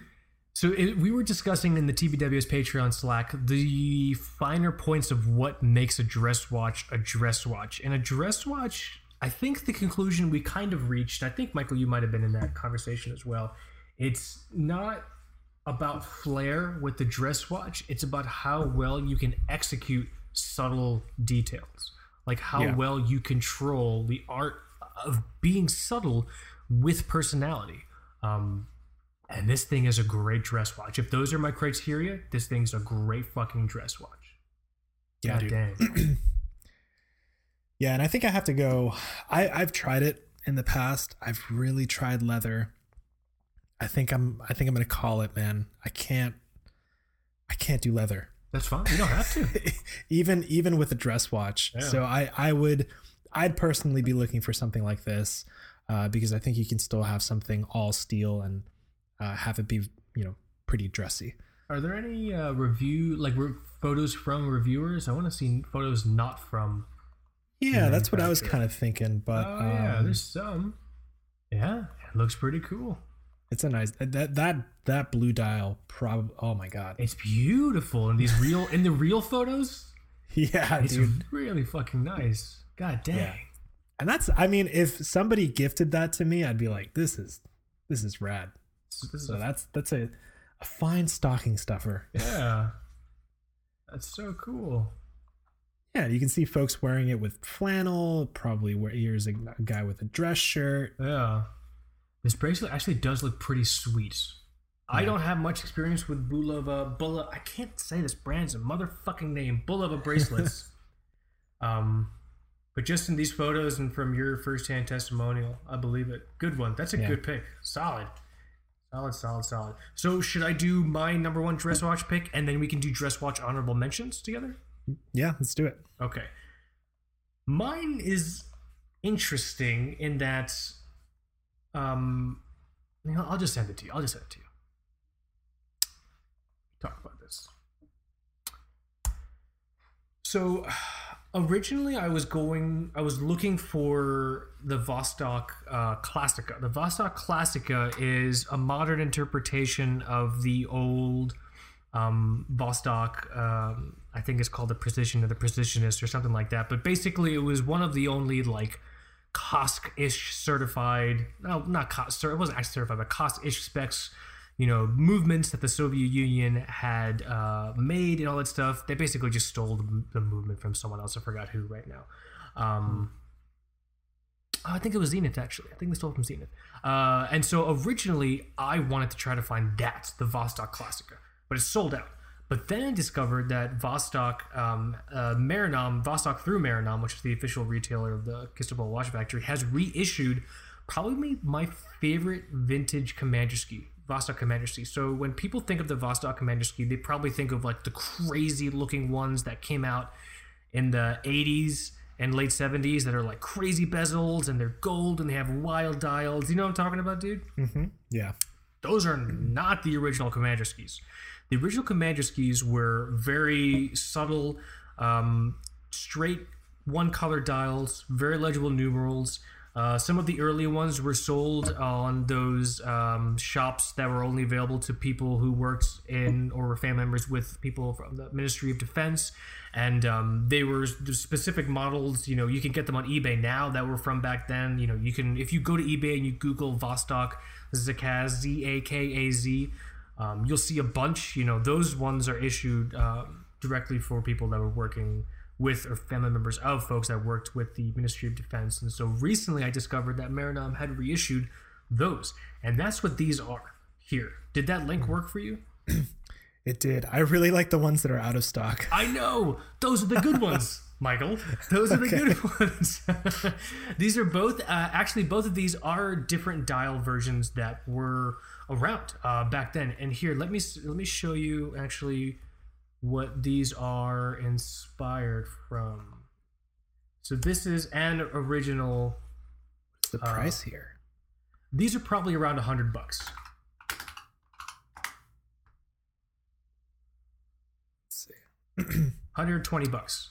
So it, we were discussing in the TBWS Patreon Slack the finer points of what makes a dress watch a dress watch, and a dress watch. I think the conclusion we kind of reached. I think Michael, you might have been in that conversation as well. It's not about flair with the dress watch. It's about how well you can execute subtle details, like how Yeah. well you control the art of being subtle with personality. Um, and this thing is a great dress watch. If those are my criteria, this thing's a great fucking dress watch. yeah, God dude. Yeah, and I think I have to go. I, I've tried it in the past. I've really tried leather. I think I'm. I think I'm gonna call it, man. I can't. I can't do leather, That's fine. You don't have to. even even with a dress watch. Yeah. So I I would. I'd personally be looking for something like this, uh, because I think you can still have something all steel and uh, have it be you know pretty dressy. Are there any uh, review like re- photos from reviewers? I want to see photos not from. Yeah, that's what I was kind of thinking. But oh yeah, um, there's some. Yeah, it looks pretty cool. it's a nice that that that blue dial. Probably. Oh my god. It's beautiful in these real in the real photos. Yeah, It's dude. really fucking nice. God dang. Yeah. And that's I mean, if somebody gifted that to me, I'd be like, this is this is rad. So this is So a- that's that's a, a fine stocking stuffer. yeah. That's so cool. Yeah, you can see folks wearing it with flannel. Probably where here's a, guy with a dress shirt. Yeah. This bracelet actually does look pretty sweet. I don't have much experience with Bulova. Bula, I can't say this brand's a motherfucking name. Bulova bracelets. um, but just in these photos and from your firsthand testimonial, I believe it. Good one. That's a Yeah. good pick. Solid. Solid, solid, solid. So should I do my number one dress watch pick, and then we can do dress watch honorable mentions together? Yeah, let's do it. Okay. Mine is interesting in that, um, I'll just send it to you. I'll just send it to you. Talk about this. So, originally, I was going, I was looking for the Vostok uh, Classica. The Vostok Classica is a modern interpretation of the old um, Vostok. Um, I think it's called the Precision or the Precisionist or something like that. But basically, it was one of the only like COSC-ish certified. No, not COSC. It wasn't actually certified, but COSC-ish specs. You know, movements that the Soviet Union had uh, made and all that stuff. They basically just stole the, movement from someone else. I forgot who right now. Um, I think it was Zenith actually. I think they stole from Zenith. Uh, and so originally, I wanted to try to find that the Vostok Classica, but it's sold out. But then I discovered that Vostok, um, uh, Meranom, Vostok through Meranom, which is the official retailer of the Chistopol Watch Factory, has reissued probably my favorite vintage Komandirskie, Vostok Komandirskie. So when people think of the Vostok Komandirskie, they probably think of like the crazy looking ones that came out in the 80s and late 70s that are like crazy bezels and they're gold and they have wild dials. You know what I'm talking about, dude? Mm-hmm. Yeah. Those are not the original Komandirskies. The original Komandirskies were very subtle, um, straight one color dials, very legible numerals. Uh, some of the early ones were sold on those um, shops that were only available to people who worked in or were family members with people from the Ministry of Defense. And um, they were specific models. You know, you can get them on eBay now that were from back then. You know, you can if you go to eBay and you Google Vostok Zakaz Z A K A Z, um, you'll see a bunch. You know, those ones are issued uh, directly for people that were working with or family members of folks that worked with the Ministry of Defense. And so recently I discovered that Meranom had reissued those. And that's what these are here. Did that link work for you? It did. I really like the ones that are out of stock. I know. Those are the good ones. Michael, those are the okay. good ones. these are both, uh, actually, both of these are different dial versions that were around uh, back then. And here, let me let me show you actually what these are inspired from. So this is an original. What's the price uh, here? These are probably around a hundred bucks. Let's see. 120 bucks.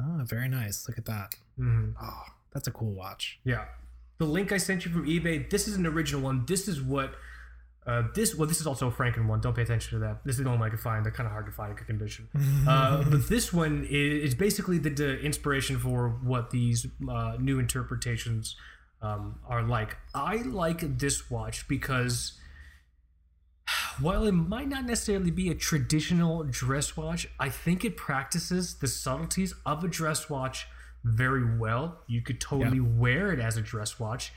Oh, very nice. Look at that. Mm-hmm. Oh, that's a cool watch. Yeah. The link I sent you from eBay, this is an original one. This is what uh, this well, this is also a Franken one. Don't pay attention to that. This is the only one I could find. They're kind of hard to find in good condition. uh, but this one is, is basically the, the, inspiration for what these uh, new interpretations um, are like. I like this watch because while it might not necessarily be a traditional dress watch, I think it practices the subtleties of a dress watch very well. You could totally yeah. wear it as a dress watch,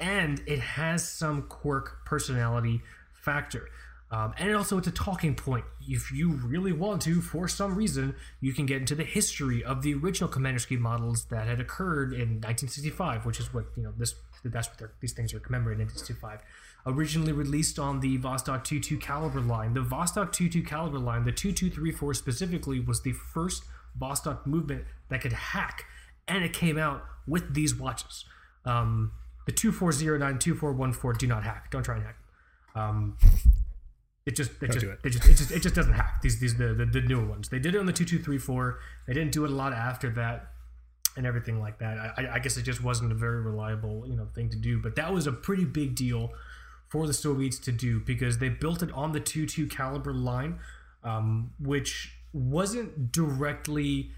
and it has some quirk personality factor. Um, and also, it's a talking point. If you really want to, for some reason, you can get into the history of the original Komandirskie models that had occurred in 1965, which is what you know. This that's what these things are commemorating in 1965. Originally released on the Vostok 22 caliber line, the Vostok 22 caliber line, the 2234 specifically, was the first Vostok movement that could hack, and it came out with these watches. Um, the 2409, 2414 do not hack. Don't try and hack. Um, it just it just, it. it just it just it just doesn't hack these these the, the, the newer ones. They did it on the two two three four. They didn't do it a lot after that and everything like that. I, I guess it just wasn't a very reliable you know thing to do. But that was a pretty big deal for the Soviets to do because they built it on the two two caliber line, um, which wasn't directly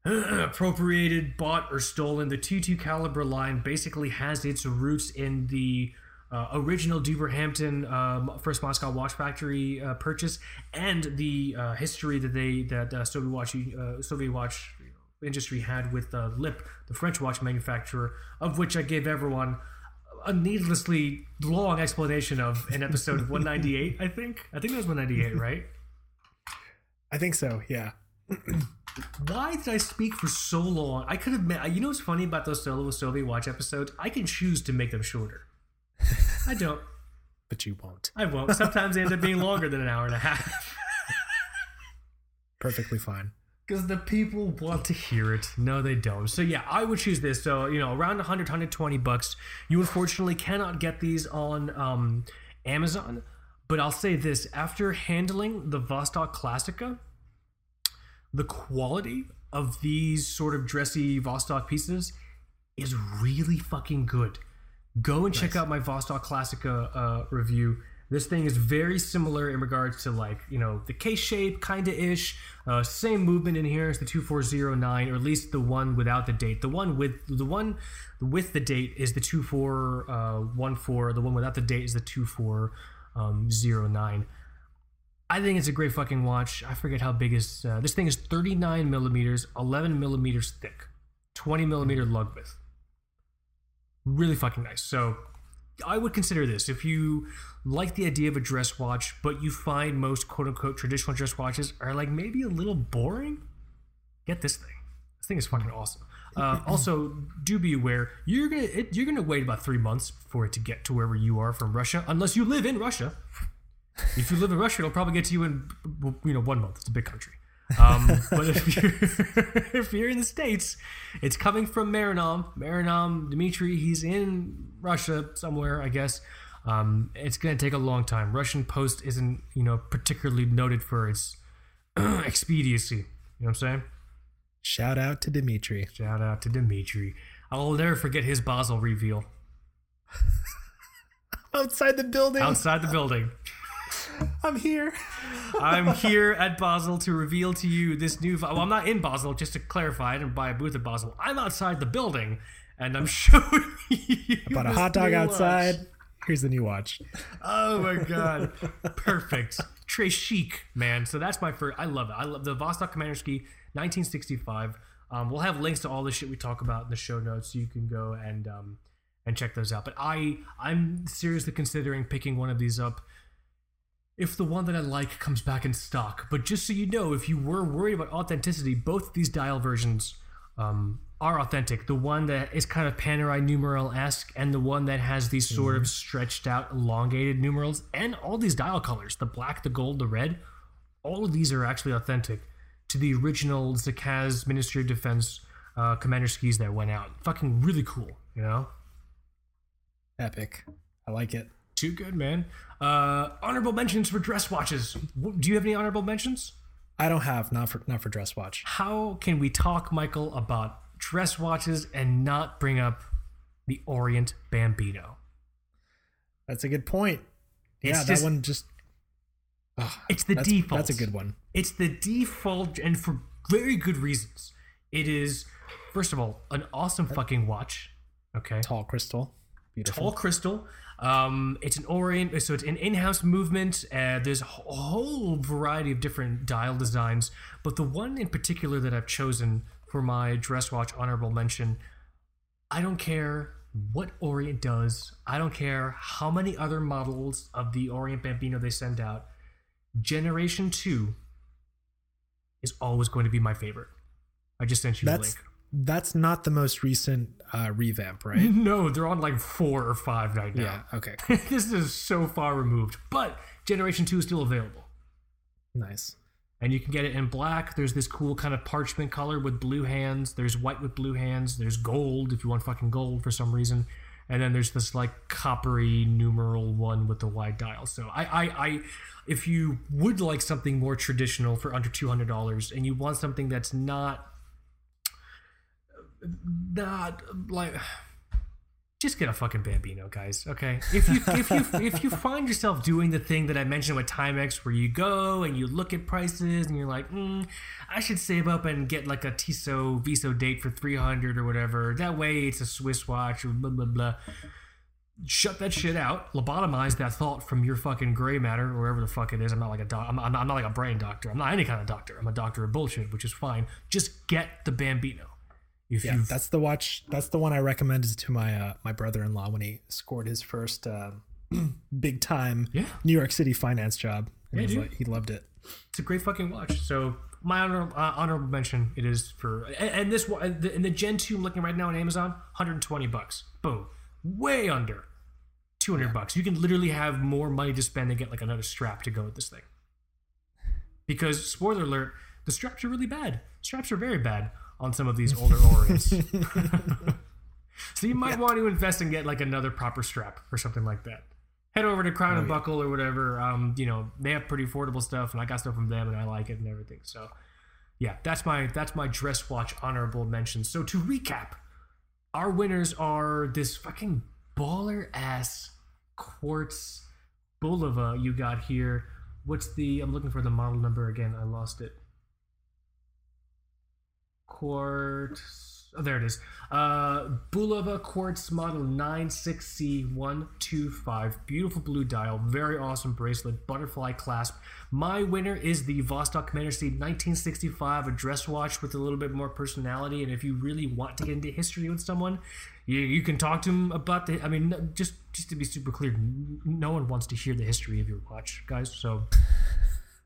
appropriated, bought, or stolen. The two two caliber line basically has its roots in the uh, original Dueber-Hampden um, first Moscow watch factory uh, purchase and the uh, history that they that uh, Soviet watch uh, Soviet watch industry had with uh, Lip, the French watch manufacturer, of which I gave everyone a needlessly long explanation of in episode 198. I think I think that was 198, right? I think so. Yeah. Why did I speak for so long? I could have. Made, you know what's funny about those solo Soviet watch episodes? I can choose to make them shorter. I don't. but you won't. I won't. Sometimes they end up being longer than an hour and a half. Perfectly fine. Because the people want to hear it. No, they don't. So yeah, I would choose this. So, you know, around 100, 120 bucks. You unfortunately cannot get these on um, Amazon. But I'll say this after handling the Vostok Classica, the quality of these sort of dressy Vostok pieces is really fucking good. Go and check out my Vostok Classica uh, review. This thing is very similar in regards to like you know the case shape, kinda ish. Uh, same movement in here as the two four zero nine, or at least the one without the date. The one with the one with the date is the two four uh, one four. The one without the date is the two four um, zero nine. I think it's a great fucking watch. I forget how big is uh, this thing is 39 millimeters, 11 millimeters thick, 20 millimeter lug width. Really fucking nice. So I would consider this if you like the idea of a dress watch, but you find most quote unquote traditional dress watches are like maybe a little boring. Get this thing. This thing is fucking awesome. Uh, also, do be aware you're gonna it, you're gonna wait about three months for it to get to wherever you are from Russia, unless you live in Russia. If you live in Russia, it'll probably get to you in you know one month. It's a big country. Um, but if you're if you're in the states, it's coming from Meranom. Meranom Dmitry, he's in Russia somewhere, I guess. Um, it's gonna take a long time. Russian Post isn't you know particularly noted for its expediency. You know what I'm saying? Shout out to Dimitri. Shout out to Dimitri. I'll never forget his Basel reveal Outside the building. outside the building. I'm here. I'm here at Basel to reveal to you this new. Well, I'm not in Basel, just to clarify. I didn't buy a booth at Basel. I'm outside the building, and I'm showing you. Bought a hot dog outside. watch. Here's the new watch. Oh my god, perfect. Très chic, man. So that's my first. I love it. I love the Vostok Komandirskie 1965. Um, we'll have links to all the shit we talk about in the show notes, so you can go and um, and check those out. But I I'm seriously considering picking one of these up if the one that I like comes back in stock. But just so you know, if you were worried about authenticity, both of these dial versions um, are authentic. The one that is kind of Panerai numeral esque, and the one that has these sort of stretched out, elongated numerals, and all these dial colors the black, the gold, the red all of these are actually authentic to the original Zakaz Ministry of Defense uh, Komandirskies that went out. Fucking really cool, you know? Epic. I like it. Too good, man. Uh, honorable mentions for dress watches. Do you have any honorable mentions? I don't have not for not for dress watch. How can we talk, Michael, about dress watches and not bring up the Orient Bambino? That's a good point. It's yeah, just- that one just. Ah, It's the that's, default. That's a good one. It's the default, and for very good reasons. It is, first of all, an awesome fucking watch. Okay. Tall crystal. Beautiful. Tall crystal. Um, it's an orient, so it's an in-house movement. Uh, there's a whole variety of different dial designs, but the one in particular that I've chosen for my dress watch honorable mention, I don't care what Orient does. I don't care how many other models of the Orient Bambino they send out. Generation two is always going to be my favorite. I just sent you That's a link. that's not the most recent uh, revamp, right? No, they're on like four or five right now. yeah. Okay. this is so far removed, but Generation 2 is still available. Nice. And you can get it in black. There's this cool kind of parchment color with blue hands. There's white with blue hands. There's gold if you want fucking gold for some reason. And then there's this like coppery numeral one with the wide dial. So I, I, I if you would like something more traditional for under two hundred dollars, and you want something that's not, not like just get a fucking bambino guys okay? If you if you if you find yourself doing the thing that i mentioned with timex where you go and you look at prices and you're like mm, i should save up and get like a tissot Visodate for 300 or whatever. That way it's a swiss watch or blah blah blah. Shut that shit out. Lobotomize that thought from your fucking gray matter or wherever the fuck it is. I'm not like a doc I'm, I'm not like a brain doctor. I'm not any kind of doctor. I'm a doctor of bullshit which is fine. Just get the bambino if Yeah, that's the watch. That's the one I recommended to my uh, my brother-in-law when he scored his first uh, big time Yeah. New York City finance job. And Yeah, dude. like, he loved it. it's a great fucking watch. So my honor, uh, honorable mention it is for and, and this one in the Gen two I'm looking right now on Amazon, 120 bucks. Boom, way under, 200 bucks. You can literally have more money to spend and get like another strap to go with this thing. Because spoiler alert, the straps are really bad. Straps are very bad on some of these older Orients. so you might want to invest and get like another proper strap or something like that. Head over to Crown and Buckle or whatever. Um, you know, they have pretty affordable stuff and I got stuff from them and I like it and everything. So yeah, that's my that's my dress watch honorable mention. So to recap, our winners are this fucking baller ass quartz Bulova you got here. What's the? I'm looking for the model number again. I lost it. Quartz. Oh, there it is. Uh, Bulova Quartz Model 96C125. Beautiful blue dial. Very awesome bracelet. Butterfly clasp. My winner is the Vostok Komandirskie 1965, a dress watch with a little bit more personality. And if you really want to get into history with someone, you, you can talk to them about the. I mean, just just to be super clear, no one wants to hear the history of your watch, guys. So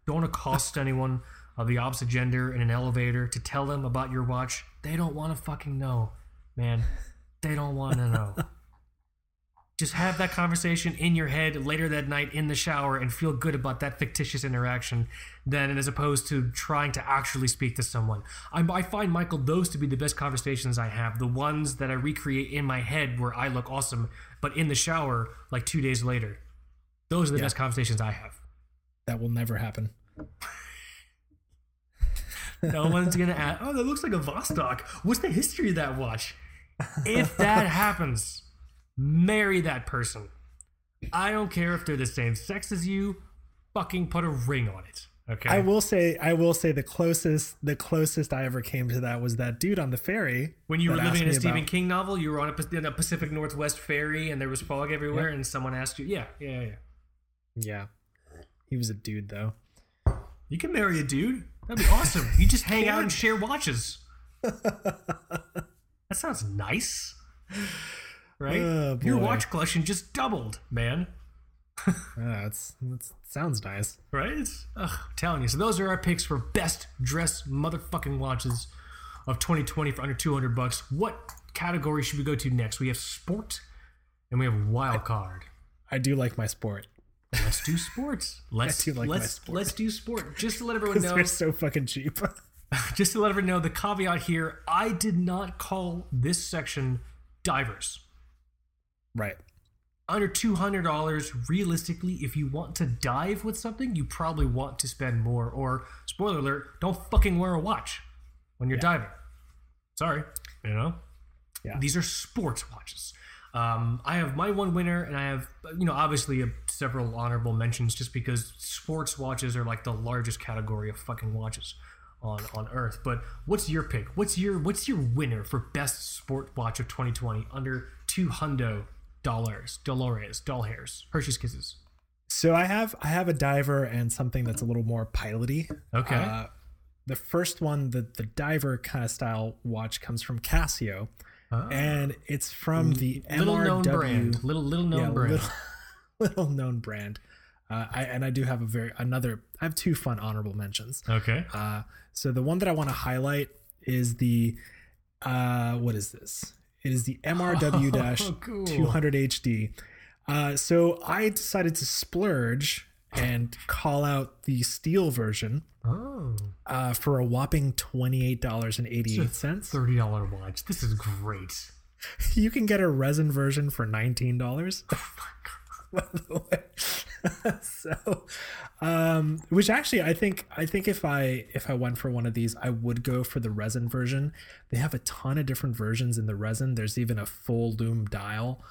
don't accost anyone of the opposite gender in an elevator to tell them about your watch. They don't want to fucking know, man. They don't want to know. Just have that conversation in your head later that night in the shower and feel good about that fictitious interaction than as opposed to trying to actually speak to someone. I, I find, Michael, those to be the best conversations I have. The ones that I recreate in my head where I look awesome, but in the shower like two days later. Those are the Yeah. best conversations I have. That will never happen. No one's gonna ask. Oh, that looks like a Vostok. What's the history of that watch? If that happens, marry that person. I don't care if they're the same sex as you. Fucking put a ring on it. Okay. I will say, I will say the closest, the closest I ever came to that was that dude on the ferry. when you were living in a Stephen about- King novel, you were on a, in a Pacific Northwest ferry, and there was fog everywhere, and someone asked you, "Yeah, yeah, yeah." Yeah, he was a dude though. You can marry a dude. That'd be awesome. You just hang out and share watches. that sounds nice. Right? Oh, Your watch collection just doubled, man. Yeah, it's sounds nice. Right? Ugh, I'm telling you. So those are our picks for best dress motherfucking watches of 2020 for under 200 bucks. What category should we go to next? We have sport and we have wild card. I do like my sport Let's do sports. Let's do like let's sport. let's do sport. Just to let everyone know. they're so fucking cheap. just to let everyone know the caveat here i did not call this section divers right. under $200 realistically if you want to dive with something you probably want to spend more or spoiler alert don't fucking wear a watch when you're diving sorry you know Yeah. these are sports watches um, I have my one winner, and I have, you know, obviously uh, several honorable mentions just because sports watches are like the largest category of fucking watches on on Earth. But what's your pick? What's your what's your winner for best sport watch of 2020 under two hundo dollars, Dolores, doll hairs, Hershey's Kisses? So I have I have a diver and something that's a little more piloty. Okay. Uh, the first one, the the diver kind of style watch, comes from Casio, Ah. and it's from the little MRW. known brand, little little known yeah, brand. little, little known brand. Uh, I, and I do have a very another. I have two fun honorable mentions. Okay. Uh, so the one that I want to highlight is the uh, what is this? It is the MRW dash Oh, 200 HD. Uh, so I decided to splurge and call out the steel version Oh, uh, for a whopping twenty eight dollars and eighty eight cents. thirty dollar watch. This is great. You can get a resin version for nineteen dollars. Oh my God. By the way, so, um, which actually I think I think if I if I went for one of these, I would go for the resin version. They have a ton of different versions in the resin. There's even a full loom dial,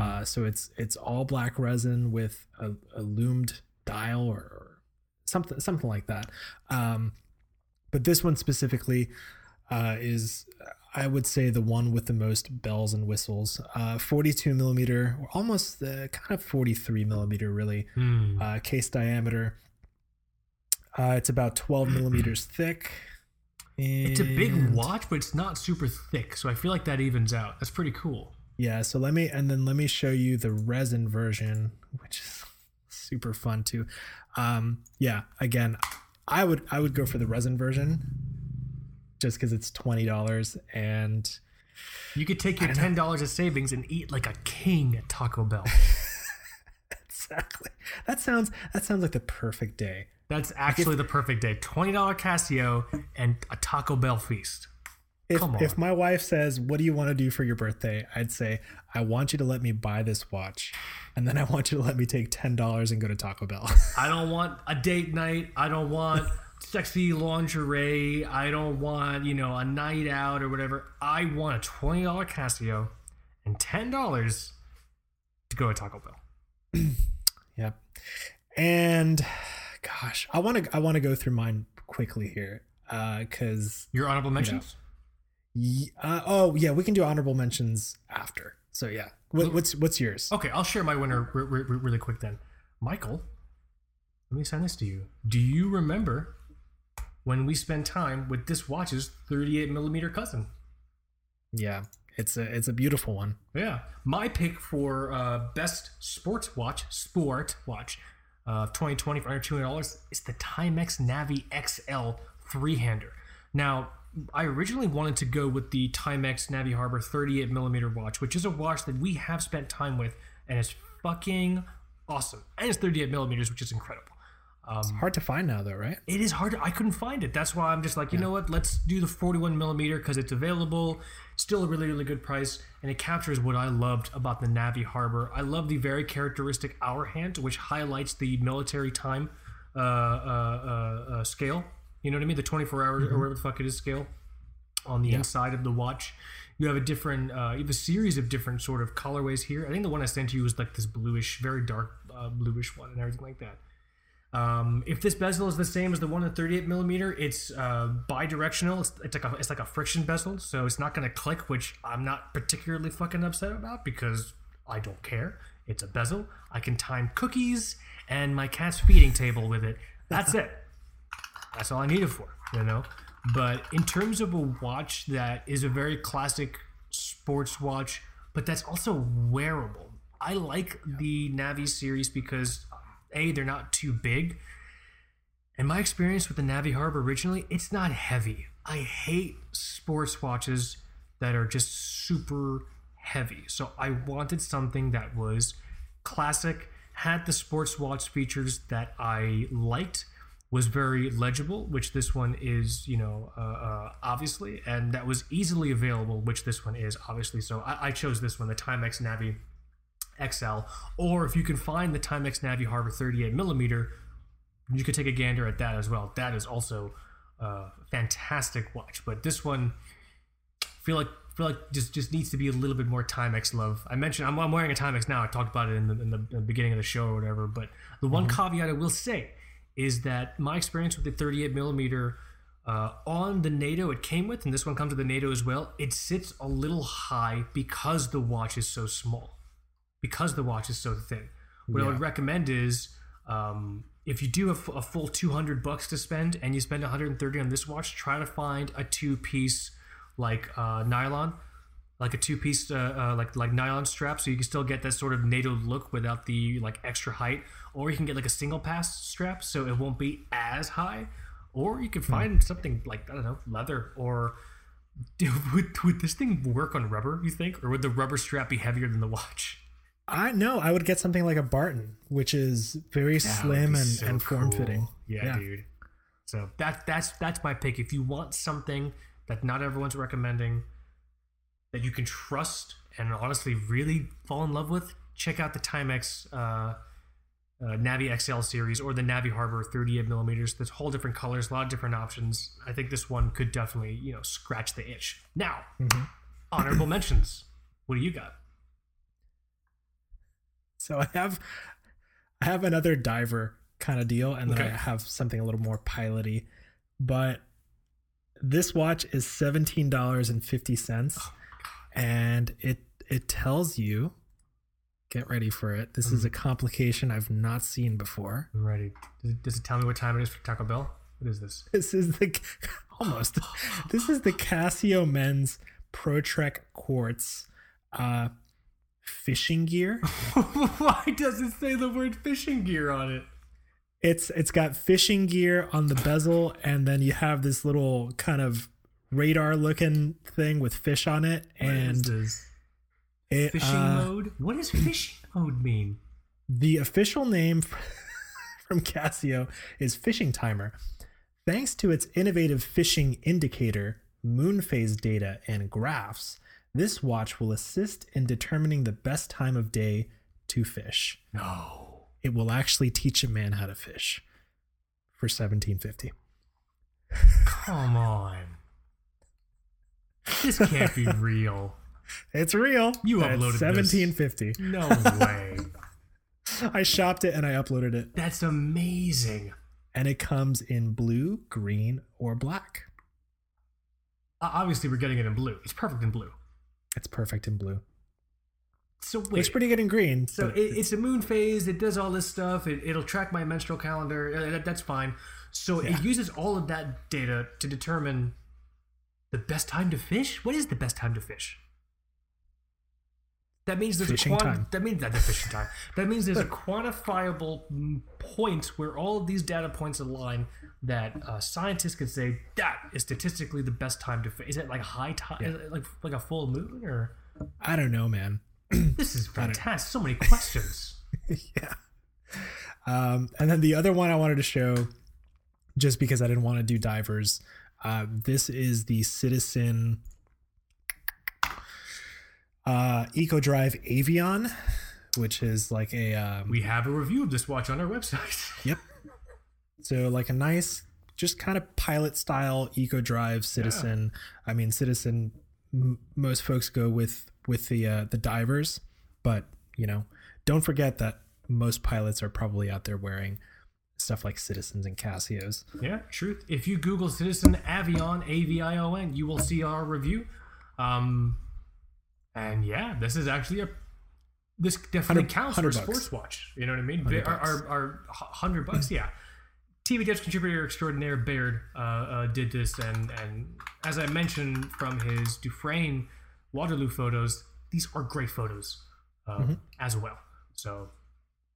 uh, so it's it's all black resin with a, a loomed dial or, or something something like that. Um, but this one specifically uh, is I would say the one with the most bells and whistles. Uh, 42 millimeter, or almost uh, kind of 43 millimeter, really, Hmm. uh, case diameter. Uh, it's about 12 millimeters thick. It's a big watch, but it's not super thick, so I feel like that evens out. That's pretty cool. Yeah, so let me and then let me show you the resin version, which is super fun too. Um, yeah, again, I would I would go for the resin version just because it's twenty dollars and You could take your ten dollars of savings and eat like a king at Taco Bell. exactly. That sounds that sounds like the perfect day. That's actually the perfect day. Twenty dollar Casio and a Taco Bell feast. If, if my wife says, "What do you want to do for your birthday?" I'd say, "I want you to let me buy this watch, and then I want you to let me take ten dollars and go to Taco Bell." I don't want a date night. I don't want sexy lingerie. I don't want, you know, a night out or whatever. I want a $20 Casio and $10 to go to Taco Bell. Yep. And gosh, I want to I want to go through mine quickly here uh, because Your honorable mentions? Uh, oh yeah, we can do honorable mentions after. So yeah, what, what's what's yours? Okay, I'll share my winner re- re- re- really quick then. Michael, let me send this to you. Do you remember when we spent time with this watch's 38 millimeter cousin? Yeah, it's a it's a beautiful one. Yeah, my pick for uh, best sports watch, sport watch, uh, 2020 for under two hundred dollars is the Timex Navi XL three hander. Now, I originally wanted to go with the Timex Navi Harbor 38 millimeter watch, which is a watch that we have spent time with, and it's fucking awesome. And it's 38 millimeters, which is incredible. It's hard to find now though, right? It is hard. To, I couldn't find it. That's why I'm just like, you know what? Let's do the 41 millimeter because it's available. Still a really, really good price, and it captures what I loved about the Navi Harbor. I love the very characteristic hour hand, which highlights the military time uh, uh, uh, uh, scale. You know what I mean? The 24 hour or whatever the fuck it is scale on the inside of the watch. You have a different, uh, you have a series of different sort of colorways here. I think the one I sent you was like this bluish, very dark uh, bluish one, and everything like that. Um, if this bezel is the same as the one in 38 millimeter, it's uh, bi-directional. It's, it's like a it's like a friction bezel, so it's not going to click, which I'm not particularly fucking upset about because I don't care. It's a bezel. I can time cookies and my cat's feeding table with it. That's it. That's all I need it for, you know. But in terms of a watch that is a very classic sports watch, but that's also wearable. I like the Navi series because a they're not too big. And my experience with the Navi Harbor originally, it's not heavy. I hate sports watches that are just super heavy. So I wanted something that was classic, had the sports watch features that I liked, was very legible, which this one is, you know, uh, uh, obviously, and that was easily available, which this one is, obviously. So I, I chose this one, the Timex Navi XL, or if you can find the Timex Navi Harbor 38 millimeter, you could take a gander at that as well. That is also a fantastic watch, but this one feel like feel like just just needs to be a little bit more Timex love. I mentioned I'm, I'm wearing a Timex now. I talked about it in the, in the, in the beginning of the show or whatever. But the one caveat I will say is that my experience with the 38 millimeter uh, on the NATO it came with, and this one comes with the NATO as well. It sits a little high because the watch is so small, because the watch is so thin. What I would recommend is um, if you do have a full 200 bucks to spend and you spend 130 on this watch, try to find a two piece like uh, nylon, like a two piece uh, uh, like like nylon strap, so you can still get that sort of NATO look without the like extra height. Or you can get like a single pass strap, so it won't be as high. Or you can find something like I don't know leather or. Would, would this thing work on rubber? You think, or would the rubber strap be heavier than the watch? I no, I would get something like a Barton, which is very That slim and, so and form fitting. cool. Yeah, dude. So that that's that's my pick. If you want something that not everyone's recommending, that you can trust and honestly really fall in love with, check out the Timex uh, uh, Navi XL series or the Navi Harbor 38 millimeters. There's whole different colors, a lot of different options. I think this one could definitely you know scratch the itch. Now, honorable mentions. What do you got? So I have I have another diver kind of deal, and then Okay. I have something a little more piloty. But this watch is seventeen dollars and fifty cents, Oh and it it tells you. Get ready for it. This Mm-hmm. is a complication I've not seen before. I'm ready. Does it, does it tell me what time it is for Taco Bell? What is this? This is the almost. This is the Casio Men's Pro Trek Quartz uh, fishing gear. Why does it say the word fishing gear on it? It's it's got fishing gear on the bezel, and then you have this little kind of radar looking thing with fish on it, and it Fishing uh, mode? What does fishing mode mean? The official name from Casio is Fishing Timer. Thanks to its innovative fishing indicator, moon phase data, and graphs, this watch will assist in determining the best time of day to fish. No. It will actually teach a man how to fish for 1750. Come on. This can't be real. It's real. You It's uploaded this. 1750. No way. I shopped it and I uploaded it. That's amazing. And it comes in blue, green, or black. Uh, obviously, we're getting it in blue. It's perfect in blue. It's perfect in blue. So wait. Looks pretty good in green. So it, it's a moon phase. It does all this stuff. It, it'll track my menstrual calendar. Uh, that, that's fine. So Yeah. it uses all of that data to determine the best time to fish. What is the best time to fish? That means there's Fishing a quanti- time. That means that the fishing time. That means there's a quantifiable point where all of these data points align that uh, scientists can say that is statistically the best time to fish. Is it like high tide, is it like like a full moon, or I don't know, man. this is fantastic. So many questions. yeah. Um, and then the other one I wanted to show, just because I didn't want to do divers, uh, this is the Citizen uh, EcoDrive Avion, which is like a um, We have a review of this watch on our website. Yep. So like a nice, just kind of pilot style eco drive citizen. I mean, citizen. M- most folks go with with the uh, the divers, but you know, don't forget that most pilots are probably out there wearing stuff like citizens and Casios. Yeah, truth. If you Google Citizen Avion, A V I O N, you will see our review. Um, and yeah, this is actually a. This definitely counts for bucks. sports watch. You know what I mean? 100 Our, our, our hundred bucks, yeah. TV Dutch contributor extraordinaire Baird uh, uh, did this, and and as I mentioned from his Dufrane Waterloo photos, these are great photos uh, Mm-hmm. as well. So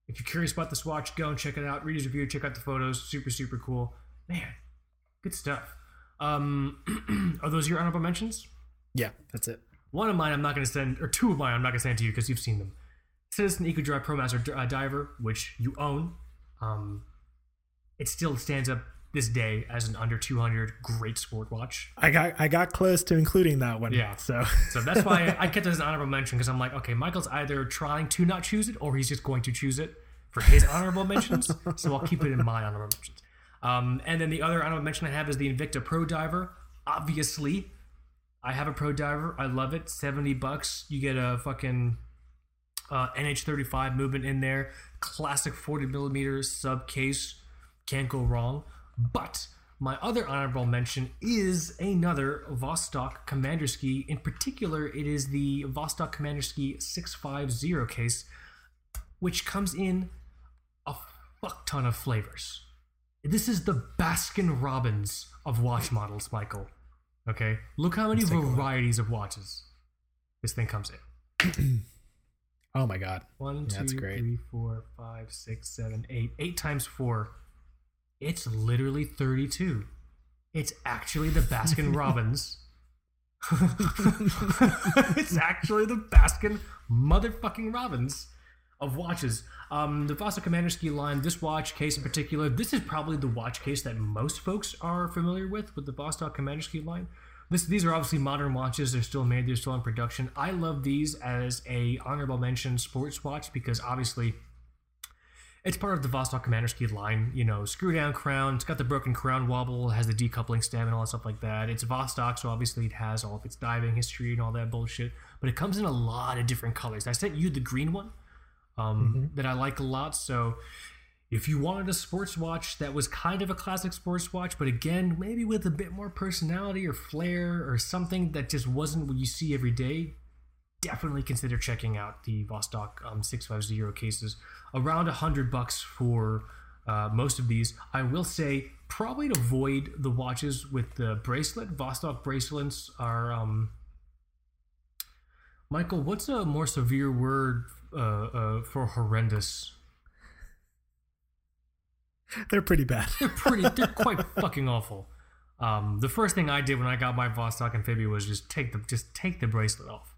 if you're curious about this watch, go and check it out. Read his review, check out the photos. Super, super cool. Man, good stuff. Um, are those your honorable mentions? Yeah, that's it. One of mine I'm not going to send, or two of mine I'm not going to send to you because you've seen them. Citizen EcoDrive ProMaster uh, Diver, which you own. Um, it still stands up this day as an under 200 great sport watch. I got I got close to including that one. Yeah. So So that's why I kept it as an honorable mention because I'm like, okay, Michael's either trying to not choose it or he's just going to choose it for his honorable mentions. So I'll keep it in my honorable mentions. Um, and then the other honorable mention I have is the Invicta Pro Diver. Obviously, I have a Pro Diver. I love it. 70 bucks. You get a fucking uh, NH35 movement in there. Classic 40 millimeter sub case. Can't go wrong. But my other honorable mention is another Vostok Komandirskie. In particular, it is the Vostok Komandirskie 650 case, which comes in a fuck ton of flavors. This is the Baskin Robbins of watch models, Michael. Okay? Look how many take a look. varieties of watches this thing comes in. oh my god. One, Yeah, that's great. three, four, five, six, seven, eight. Eight times four. It's literally 32. It's actually the Baskin Robbins. it's actually the Baskin motherfucking Robbins of watches. Um, the Vostok Komandirskie line, this watch case in particular, this is probably the watch case that most folks are familiar with, with the Vostok Komandirskie line. This, these are obviously modern watches. They're still made. They're still in production. I love these as a honorable mention sports watch because obviously it's part of the Vostok Komandirskie line. You know, screw down crown. It's got the broken crown wobble. Has the decoupling stem and all that stuff like that. It's Vostok, so obviously it has all of its diving history and all that bullshit. But it comes in a lot of different colors. I sent you the green one um, that I like a lot. So if you wanted a sports watch that was kind of a classic sports watch, but again, maybe with a bit more personality or flair or something that just wasn't what you see every day, definitely consider checking out the Vostok um, 650 cases. Around a hundred bucks for uh, most of these. I will say probably to avoid the watches with the bracelet. Vostok bracelets are. Um, Michael, what's a more severe word uh, uh, for horrendous? They're pretty bad. They're pretty. they're quite fucking awful. Um, the first thing I did when I got my Vostok Amphibia was just take the just take the bracelet off.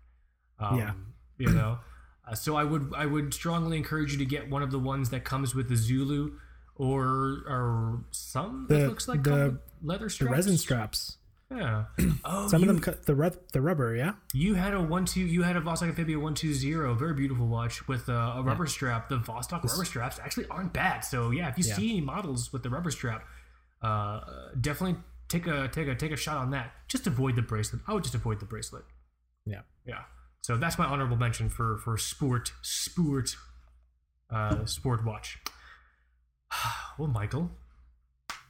Um, Yeah. You know, Uh, so I would I would strongly encourage you to get one of the ones that comes with the Zulu or or some that The- looks like the- leather The resin straps. Yeah. Oh, Some you, of them cut the ru- the rubber. Yeah. You had a one two. You had a Vostok Amphibia one two zero. Very beautiful watch with uh, a rubber strap. The Vostok rubber straps actually aren't bad. So yeah, if you Yeah. see any models with the rubber strap, uh, definitely take a take a take a shot on that. Just avoid the bracelet. I would just avoid the bracelet. Yeah. Yeah. So that's my honorable mention for for sport sport uh, sport watch. well, Michael,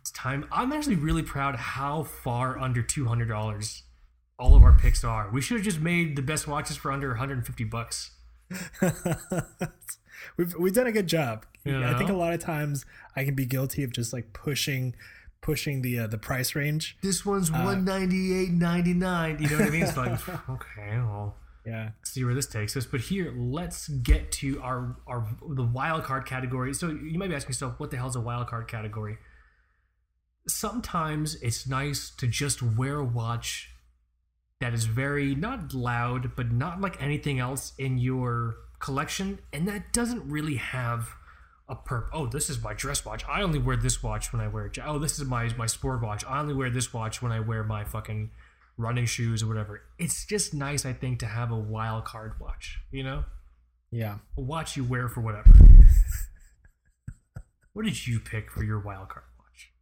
it's time. I'm actually really proud how far under two hundred dollars all of our picks are. We should have just made the best watches for under 150 bucks. we've we've done a good job. You I think a lot of times I can be guilty of just like pushing pushing the uh, the price range. This one's 198.99. You know what I mean? It's like okay, well, Yeah. see where this takes us. But here, let's get to our our the wild card category. So you might be asking yourself, what the hell is a wild card category? Sometimes it's nice to just wear a watch that is very not loud, but not like anything else in your collection, and that doesn't really have a perp. Oh, this is my dress watch. I only wear this watch when I wear. Oh, this is my my sport watch. I only wear this watch when I wear my fucking running shoes or whatever. It's just nice, I think, to have a wild card watch. You know, Yeah. a watch you wear for whatever. what did you pick for your wild card watch?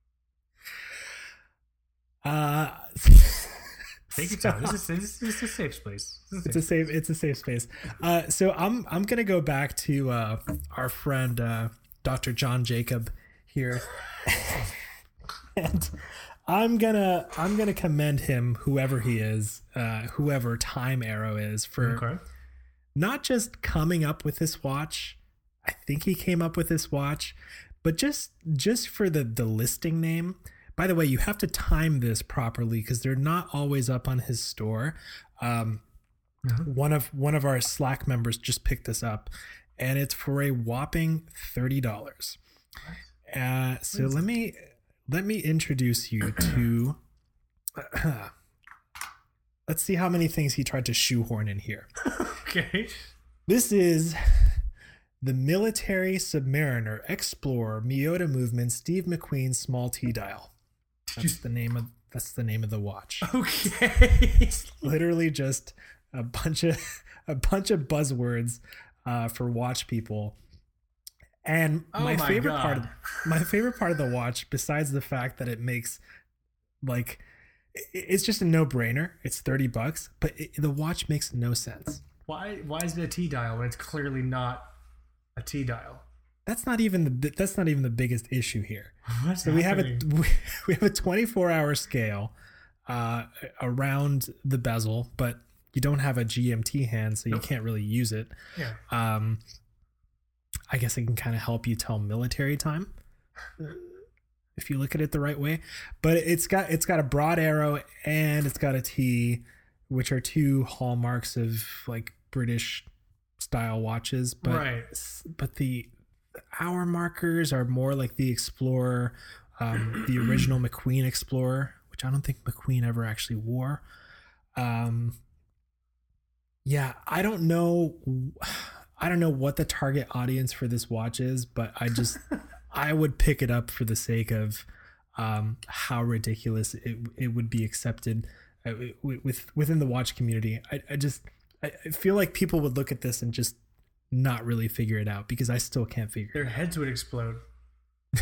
Uh Take your time. This is, this is a safe space. This is it's a safe it's a safe space. Uh, so I'm I'm gonna go back to uh, our friend uh, Dr. John Jacob here, and I'm gonna I'm gonna commend him, whoever he is, uh, whoever Time Arrow is, for okay. not just coming up with this watch. I think he came up with this watch, but just just for the the listing name. By the way, you have to time this properly because they're not always up on his store. Um, One of one of our Slack members just picked this up, and it's for a whopping thirty dollars. Uh, so let me let me introduce you to. let's see how many things he tried to shoehorn in here. Okay. This is the Military Submariner Explorer Miyota Movement Steve McQueen Small T Dial. That's the name of that's the name of the watch. Okay. it's Literally just a bunch of a bunch of buzzwords uh, for watch people. And Oh my, my favorite part of, my favorite part of the watch, besides the fact that it makes like it's just a no-brainer. It's 30 bucks, but it, the watch makes no sense. why why is it a T dial when it's clearly not a T dial? that's not even the that's not even the biggest issue here. What's So we have a happening? we have a 24 hour scale uh, around the bezel, but you don't have a GMT hand, so you Nope. can't really use it. yeah. Um, I guess it can kind of help you tell military time if you look at it the right way. But it's got it's got a broad arrow and it's got a T, which are two hallmarks of like British style watches. But Right. but the hour markers are more like the Explorer, um, the original McQueen Explorer, which I don't think McQueen ever actually wore. Um, yeah, I don't know. I don't know what the target audience for this watch is, but I just I would pick it up for the sake of um, how ridiculous it it would be accepted uh, with, with within the watch community. I, I just I feel like people would look at this and just not really figure it out because I still can't figure. it Their heads would explode.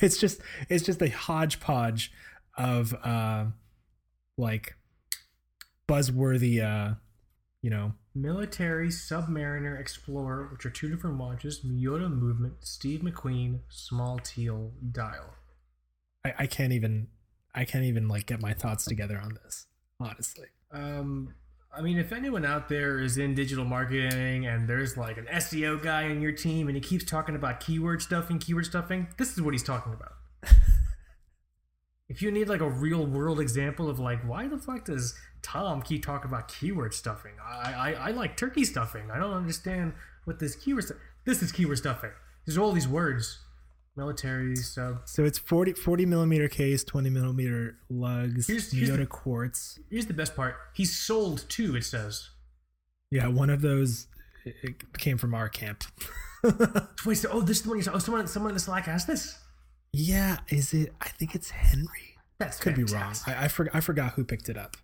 It's just it's just a hodgepodge of uh, like buzzworthy uh, you know Military, Submariner, Explorer, which are two different watches. Miyota Movement, Steve McQueen, Small Teal Dial. I, I can't even I can't even like get my thoughts together on this honestly. Um, I mean, if anyone out there is in digital marketing and there's like an SEO guy in your team and he keeps talking about keyword stuffing, keyword stuffing, this is what he's talking about. if you need like a real world example of like, why the fuck does Tom keep talking about keyword stuffing? I, I, I like turkey stuffing. I don't understand what this keyword stuff. This is keyword stuffing. There's all these words. Military, sub. So it's 40, 40 millimeter case, 20 millimeter lugs, Here's- here's Miyota the- quartz. Here's the best part. He's sold two, it says. Yeah, one of those it came from our camp. Wait, so, oh, this is the one you saw. Oh, someone, someone in the Slack asked this. yeah, is it? I think it's Henry. That's Could be wrong. I I, for, I forgot who picked it up.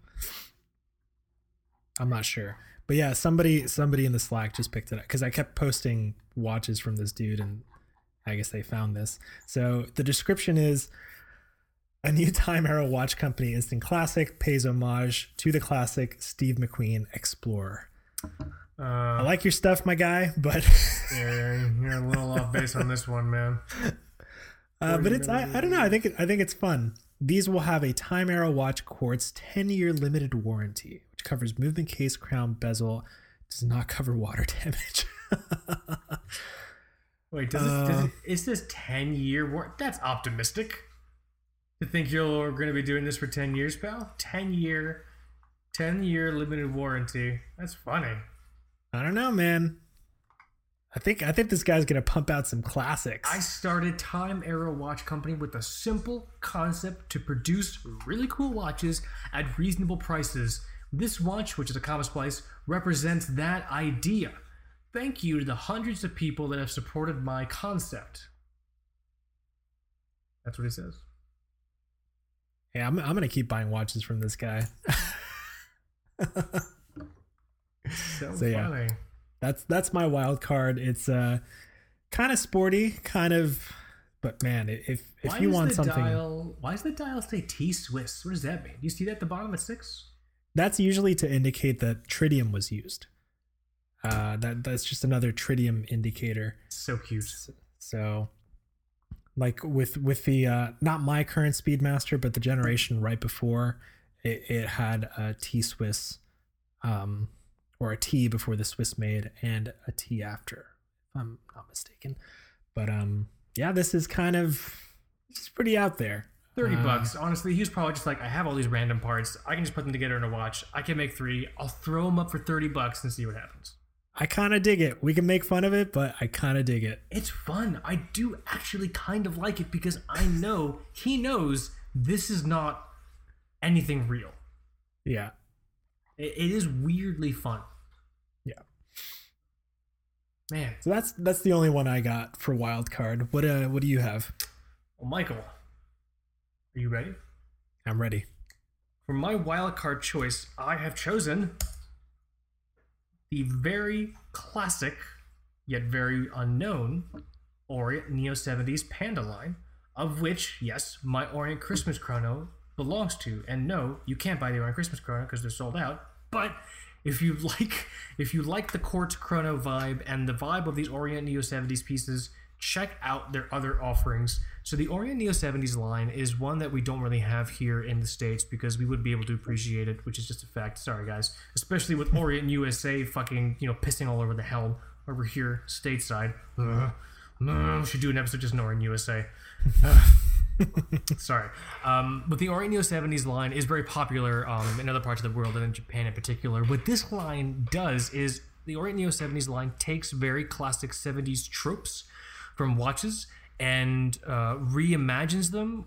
I'm not sure, but yeah, somebody somebody in the Slack just picked it up because I kept posting watches from this dude, and I guess they found this. So the description is. A new Time Arrow watch company, Instant Classic, pays homage to the classic Steve McQueen Explorer. I Uh, like your stuff, my guy, but yeah, you're a little off base on this one, man. Uh, but it's I, I don't know. I think it, I think it's fun. These will have a Time Arrow Watch Quartz 10 year limited warranty, which covers movement case, crown, bezel, does not cover water damage. Wait, does this, does Uh, it, is this 10 year war? That's optimistic. To think you're going to be doing this for 10 years, pal? 10 year, 10 year limited warranty. That's funny. I don't know, man. I think I think this guy's gonna pump out some classics. I started Time Arrow Watch Company with a simple concept to produce really cool watches at reasonable prices. This watch, which is a common splice, represents that idea. Thank you to the hundreds of people that have supported my concept. That's what he says. yeah, I'm, I'm gonna keep buying watches from this guy. So, So, yeah. funny. that's that's my wild card. It's uh kind of sporty, kind of, but man, if if why you want something, dial? Why does the dial say T Swiss? What does that mean? Do you see that at the bottom at six? That's usually to indicate that tritium was used. Uh, that that's just another tritium indicator. So cute. So, like with with the uh, not my current Speedmaster, but the generation right before, it, it had a T Swiss, um, or a T before the Swiss made, and a T after, if I'm not mistaken. But um, yeah, this is kind of it's pretty out there. 30 Uh, bucks. Honestly, he was probably just like, I have all these random parts. I can just put them together in a watch. I can make three. I'll throw them up for 30 bucks and see what happens. I kind of dig it. We can make fun of it, but I kind of dig it. It's fun. I do actually kind of like it because I know he knows this is not anything real. Yeah. It, it is weirdly fun. Yeah. Man. So that's that's the only one I got for wild card. What uh what do you have? Well, Michael, are you ready? I'm ready. For my wild card choice, I have chosen the very classic, yet very unknown Orient Neo 70s Panda line, of which, yes, my Orient Christmas Chrono belongs to. And no, you can't buy the Orient Christmas Chrono because they're sold out. But if you like, if you like the Quartz Chrono vibe and the vibe of these Orient Neo 70s pieces, check out their other offerings. So the Orient Neo 70s line is one that we don't really have here in the States because we would be able to appreciate it, which is just a fact. Sorry guys. Especially with Orient USA fucking, you know, pissing all over the helm over here stateside. Should do an episode just in Orient USA. Sorry. Um, but the Orient Neo 70s line is very popular um, in other parts of the world and in Japan in particular. What this line does is the Orient Neo 70s line takes very classic 70s tropes from watches and uh, reimagines them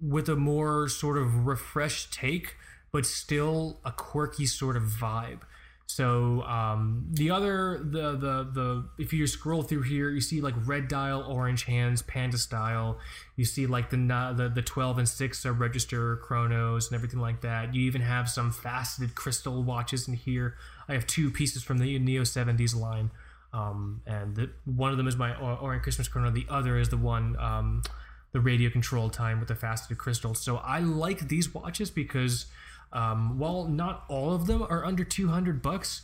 with a more sort of refreshed take, but still a quirky sort of vibe. So um, the other the the the if you scroll through here, you see like red dial, orange hands, panda style. You see like the the the twelve and six are register chronos and everything like that. You even have some faceted crystal watches in here. I have two pieces from the Neo seventies line, um, and the, one of them is my Or- Orient Christmas chrono. The other is the one. Um, the radio control time with the faceted crystals. So I like these watches because um, while not all of them are under 200 bucks,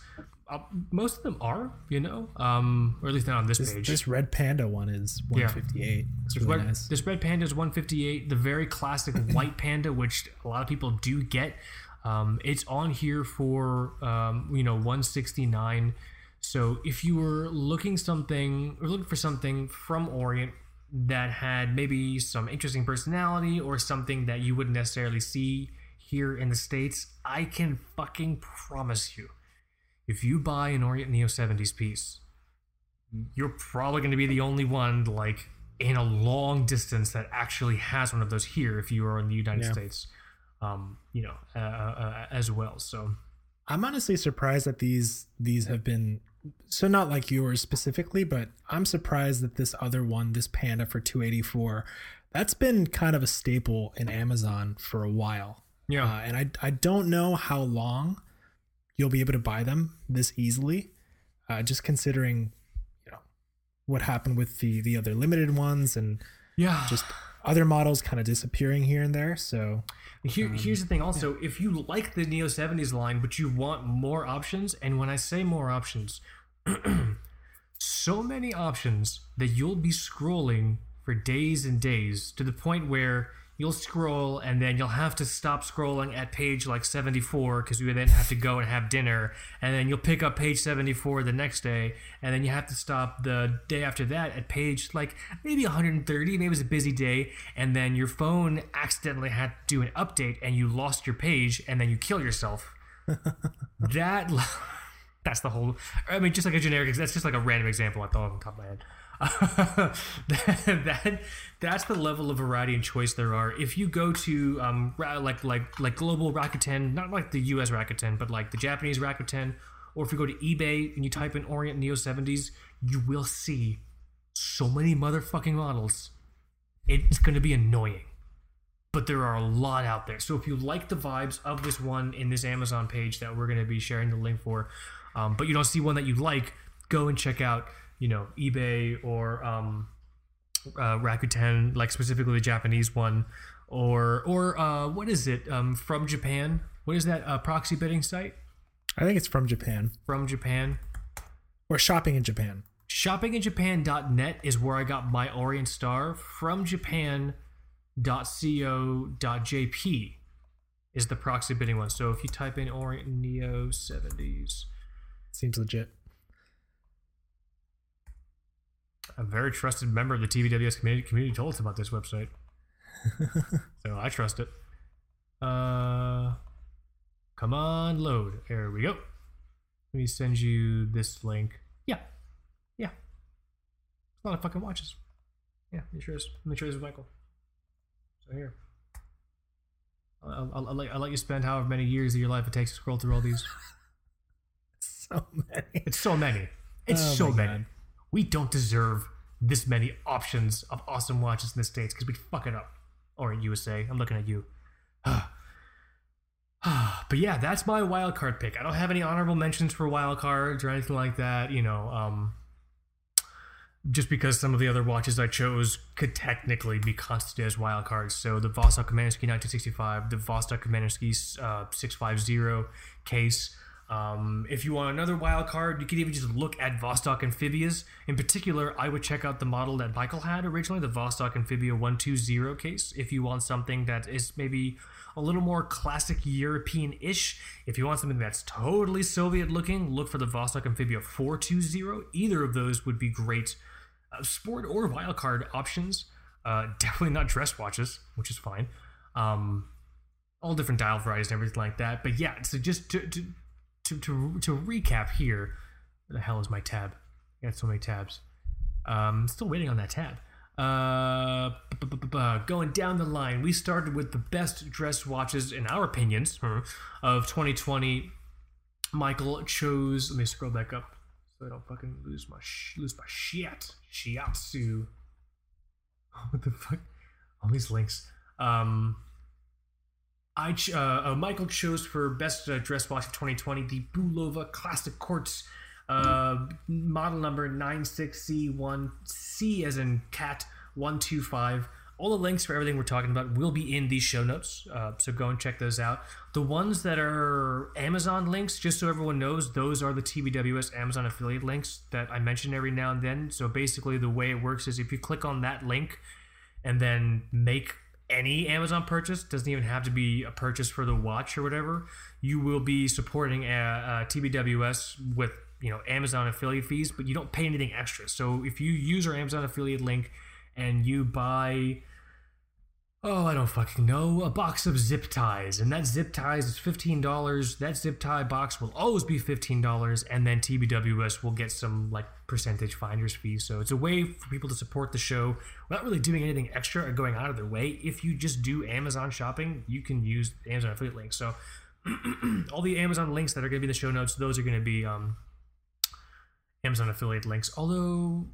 uh, most of them are, you know, um, or at least not on this, This, page. this red panda one is 158. It's This really red, nice. this red panda is 158. The very classic white panda, which a lot of people do get, um, it's on here for um, you know 169. So if you were looking something or looking for something from Orient that had maybe some interesting personality or something that you wouldn't necessarily see here in the states, I can fucking promise you, if you buy an Orient Neo 70s piece, you're probably going to be the only one like in a long distance that actually has one of those here if you are in the United Yeah. States um you know uh, uh, as well so I'm honestly surprised that these these have been so not like yours specifically, but I'm surprised that this other one, this Panda for 284, that's been kind of a staple in Amazon for a while. Yeah. Uh, and I I don't know how long you'll be able to buy them this easily. Uh, just considering, you know, what happened with the the other limited ones and yeah. just other models kind of disappearing here and there. So Here, um, here's the thing also if you like the neo 70s line but you want more options and when i say more options so many options that you'll be scrolling for days and days to the point where you'll scroll and then you'll have to stop scrolling at page like 74 because you then have to go and have dinner. And then you'll pick up page 74 the next day and then you have to stop the day after that at page like maybe 130 maybe it was a busy day and then your phone accidentally had to do an update and you lost your page and then you kill yourself. That that's the whole i mean just like a generic that's just like a random example i thought on the top of my head that, that that's the level of variety and choice there are. If you go to um like like like global Rakuten, not like the U.S. Rakuten, but like the Japanese Rakuten, or if you go to eBay and you type in Orient Neo 70s, you will see so many motherfucking models. It's going to be annoying. But there are a lot out there. So if you like the vibes of this one in this Amazon page that we're going to be sharing the link for, um, but you don't see one that you like, go and check out, you know, eBay or um, uh, Rakuten, like specifically the Japanese one, or or uh, what is it um, from Japan? What is that uh, proxy bidding site I think it's from Japan from Japan? or shopping in Japan. shoppinginjapan.net is where I got my Orient Star from japan.co.jp is the proxy bidding one. So if you type in Orient Neo 70s, Seems legit. A very trusted member of the TBWS community, community told us about this website. so I trust it. Uh, come on, load. There we go. Let me send you this link. Yeah. Yeah. A lot of fucking watches. Yeah, it sure is. Let me share this with Michael. So here. I'll, I'll, I'll, let, I'll let you spend however many years of your life it takes to scroll through all these. So many. It's so many. It's Oh so many. God. We don't deserve this many options of awesome watches in the States because we fuck it up. Orient USA. I'm looking at you. but yeah, that's my wild card pick. I don't have any honorable mentions for wild cards or anything like that. You know, um, just because some of the other watches I chose could technically be constituted as wild cards. So the Vostok Komandirskie 1965, the Vostok Komandirskie uh, 650 case. Um, if you want another wild card, you could even just look at Vostok Amphibias. In particular, I would check out the model that Michael had originally, the Vostok Amphibia 120 case. If you want something that is maybe a little more classic European ish, if you want something that's totally Soviet looking, look for the Vostok Amphibia 420. Either of those would be great uh, sport or wild card options. Uh, definitely not dress watches, which is fine. Um, all different dial varieties and everything like that. But yeah, so just to to to to, to recap here, where the hell is my tab? I got so many tabs. Um, still waiting on that tab. Uh, going down the line, we started with the best dress watches in our opinions huh, of 2020. Michael chose. Let me scroll back up so I don't fucking lose my sh- lose my shit. Shiatsu. What the fuck? All these links. Um, I ch- uh, uh, Michael chose for best uh, dress watch of 2020 the Bulova Classic Quartz uh, model number 96C1C as in cat 125. All the links for everything we're talking about will be in these show notes, uh, so go and check those out. The ones that are Amazon links, just so everyone knows, those are the TBWS Amazon affiliate links that I mention every now and then. So basically, the way it works is if you click on that link and then make any Amazon purchase, doesn't even have to be a purchase for the watch or whatever, you will be supporting uh, uh, a, a TBWS with you know Amazon affiliate fees, but you don't pay anything extra. So if you use our Amazon affiliate link and you buy oh I don't fucking know a box of zip ties and that zip ties is fifteen dollars that zip tie box will always be fifteen dollars and then TBWS will get some like percentage finder's fee so it's a way for people to support the show without really doing anything extra or going out of their way if you just do Amazon shopping you can use Amazon affiliate links. so all the Amazon links that are going to be in the show notes, those are going to be um, Amazon affiliate links. Although,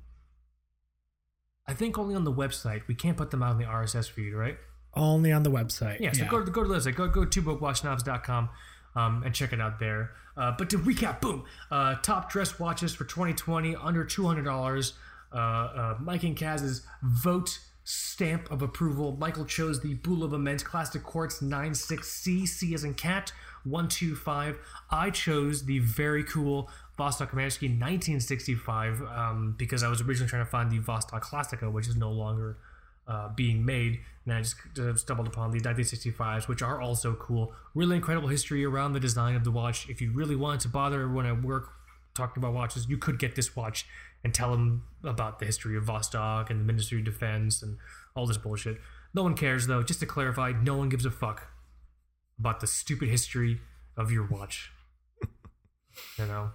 I think only on the website. We can't put them out in the RSS feed, right? Only on the website. Yeah, so go to go to the website. Go go to brokewatchsnobs.com um, and check it out there. Uh, but to recap, boom, uh, top dress watches for 2020 under $200. Uh, uh, Mike and Kaz's vote stamp of approval. Michael chose the Bulova Men's Classic Quartz 96C, C as in cat, 125. I chose the very cool Vostok Komandirskie 1965 um, because I was originally trying to find the Vostok Classica, which is no longer uh, being made. And I just uh, stumbled upon the 1965s, which are also cool. Really incredible history around the design of the watch. If you really wanted to bother everyone at work talking about watches, you could get this watch and tell them about the history of Vostok and the Ministry of Defense and all this bullshit. No one cares, though. Just to clarify, no one gives a fuck about the stupid history of your watch. you know?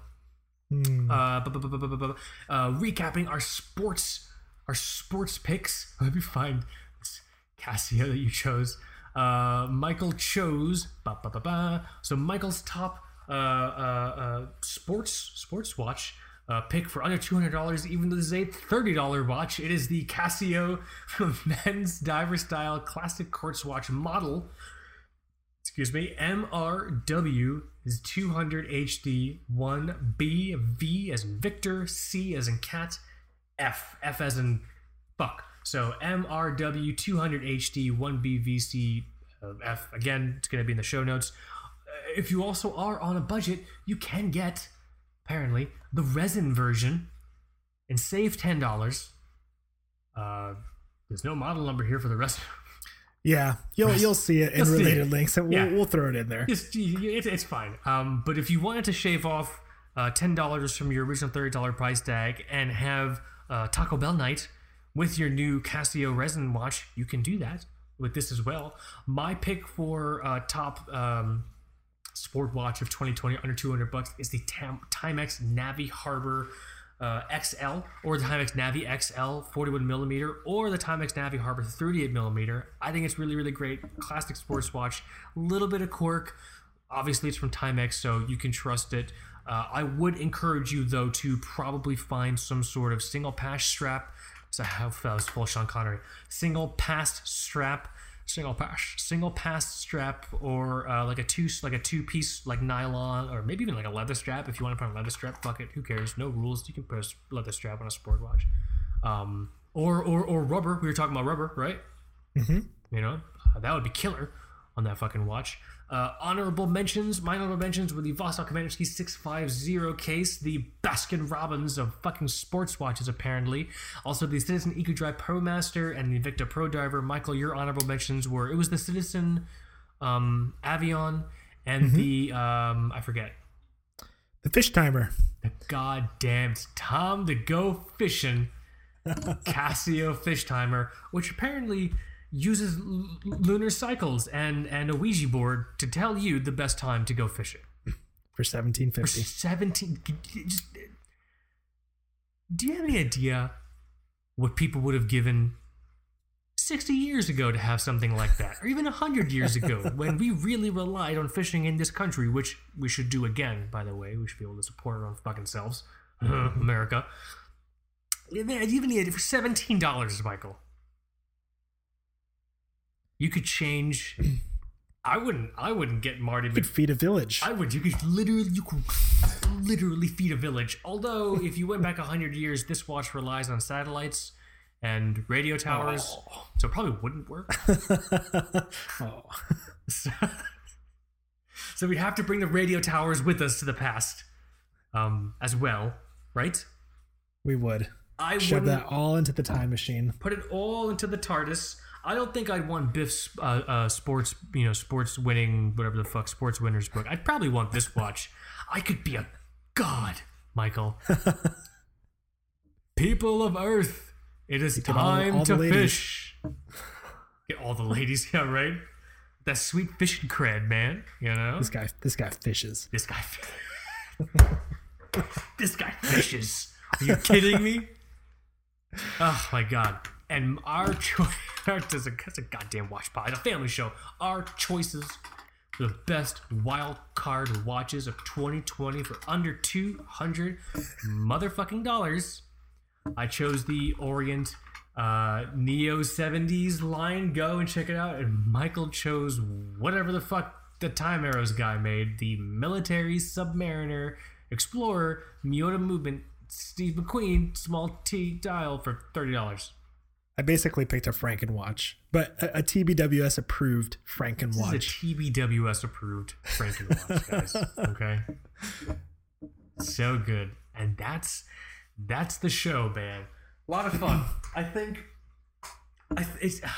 Recapping our sports our sports picks. Let me find this Casio that you chose. Uh, Michael chose. So Michael's top uh, uh, uh, sports sports watch pick for under two hundred dollars. Even though this is a thirty dollar watch, it is the Casio men's diver style classic quartz watch model. Excuse me, MRW is 200 HD 1B V as in Victor, C as in cat, F. F as in fuck. So MRW 200 HD 1B VC uh, F. Again, it's going to be in the show notes. Uh, if you also are on a budget, you can get, apparently, the resin version and save $10. Uh, there's no model number here for the rest. Yeah, you'll you'll see it in You'll see related it. links, and we'll, Yeah. we'll throw it in there. It's, it's, it's fine. Um, but if you wanted to shave off uh, ten dollars from your original thirty dollar price tag and have uh, Taco Bell night with your new Casio resin watch, you can do that with this as well. My pick for uh, top um, sport watch of 2020 under 200 bucks is the Tam- Timex Navi Harbor uh, XL or the Timex Navi XL 41 millimeter or the Timex Navi Harbor 38 millimeter. I think it's really really great. Classic sports watch, a little bit of quirk. Obviously, it's from Timex, so you can trust it. Uh, I would encourage you though to probably find some sort of single pass strap. So how that was full Sean Connery. Single pass strap single pass single pass strap or uh, like a two like a two piece like nylon or maybe even like a leather strap. If you want to put a leather strap fuck it who cares? No rules. You can put a leather strap on a sport watch. Um or or or rubber. We were talking about rubber right? Mm-hmm. you know uh, that would be killer on that fucking watch uh, honorable mentions my honorable mentions were the Vostok Komandirskie 650 case the Baskin Robbins of fucking sports watches apparently. Also the Citizen EcoDrive Pro Master and the Invicta Pro Diver Michael your honorable mentions were it was the Citizen um, Avion and the um, I forget. The fish timer. the goddamn Tom to go fishing Casio fish timer, which apparently uses l- lunar cycles and and a Ouija board to tell you the best time to go fishing. for seventeen fifty. Seventeen. Just, do you have any idea what people would have given? 60 years ago to have something like that, or even 100 years ago when we really relied on fishing in this country, which we should do again, by the way. We should be able to support our own fucking selves. America. Man, even for $17, Michael. You could change. I wouldn't. I wouldn't get Marty. You could feed a village. I would. You could literally. You could literally feed a village. Although, if you went back hundred years, this watch relies on satellites and radio towers, so it probably wouldn't work. oh. So, so we'd have to bring the radio towers with us to the past, um, as well, right? We would I shove that all into the time machine. put it all into the TARDIS. I don't think I'd want Biff's uh, uh, sports, you know, sports winning, whatever the fuck, sports winners book. I'd probably want this watch. I could be a god, Michael. People of Earth, it is all- time all the to fish. Get all the ladies, yeah, right? That sweet fishing cred, man. You know, This guy, this guy fishes. this guy. this guy fishes. Are you kidding me? Oh my god! And our choice. That's a, goddamn watch pod. A family show. Our choices the best wild card watches of 2020 for under 200 motherfucking dollars. I chose the Orient uh, Neo 70s line. Go and check it out. And Michael chose whatever the fuck the Time Arrows guy made the Military Submariner Explorer Miyota Movement Steve McQueen small T dial for $30. I basically picked a Frankenwatch, but a, a TBWS approved Frankenwatch. This is a TBWS approved Frankenwatch, guys. okay, so good, and that's that's the show, man. A lot of fun. I think. I th- it's.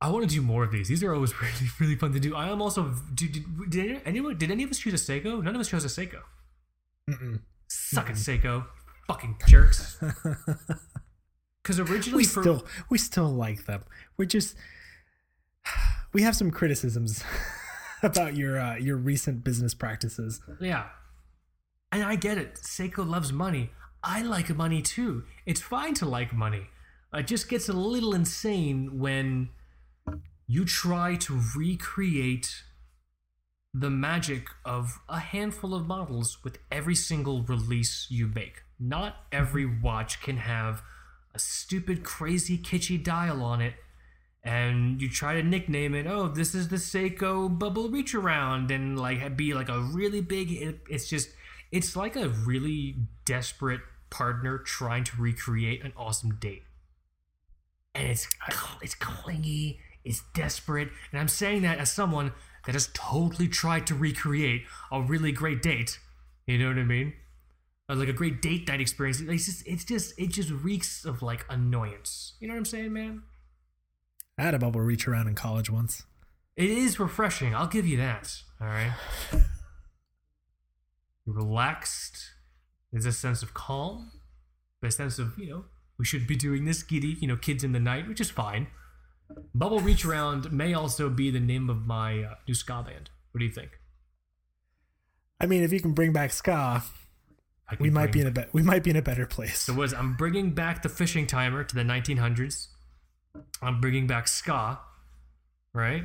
I want to do more of these. These are always really, really fun to do. I am also. Did, did, did anyone? Did any of us choose a Seiko? None of us chose a Seiko. Mm-mm. Suck it, Seiko. Fucking jerks. Because originally, we for, still we still like them. We're just we have some criticisms about your uh, your recent business practices. Yeah. And I get it. Seiko loves money. I like money too. It's fine to like money. It just gets a little insane when you try to recreate the magic of a handful of models with every single release you make. Not every watch can have a stupid, crazy, kitschy dial on it and you try to nickname it oh this is the seiko bubble reach around and like be like a really big it, it's just it's like a really desperate partner trying to recreate an awesome date. And it's it's clingy it's desperate and i'm saying that as someone that has totally tried to recreate a really great date. You know what i mean like a great date night experience it's just it's just it just reeks of like annoyance you know what i'm saying man I had a bubble reach around in college once. It is refreshing. I'll give you that. All right. You're relaxed. There's a sense of calm, a sense of you know we should be doing this giddy, you know, kids in the night, which is fine. Bubble reach around may also be the name of my uh, new ska band. What do you think? I mean, if you can bring back ska, we might be in a be- we might be in a better place. So was I'm bringing back the fishing timer to the 1900s. I'm bringing back ska, right?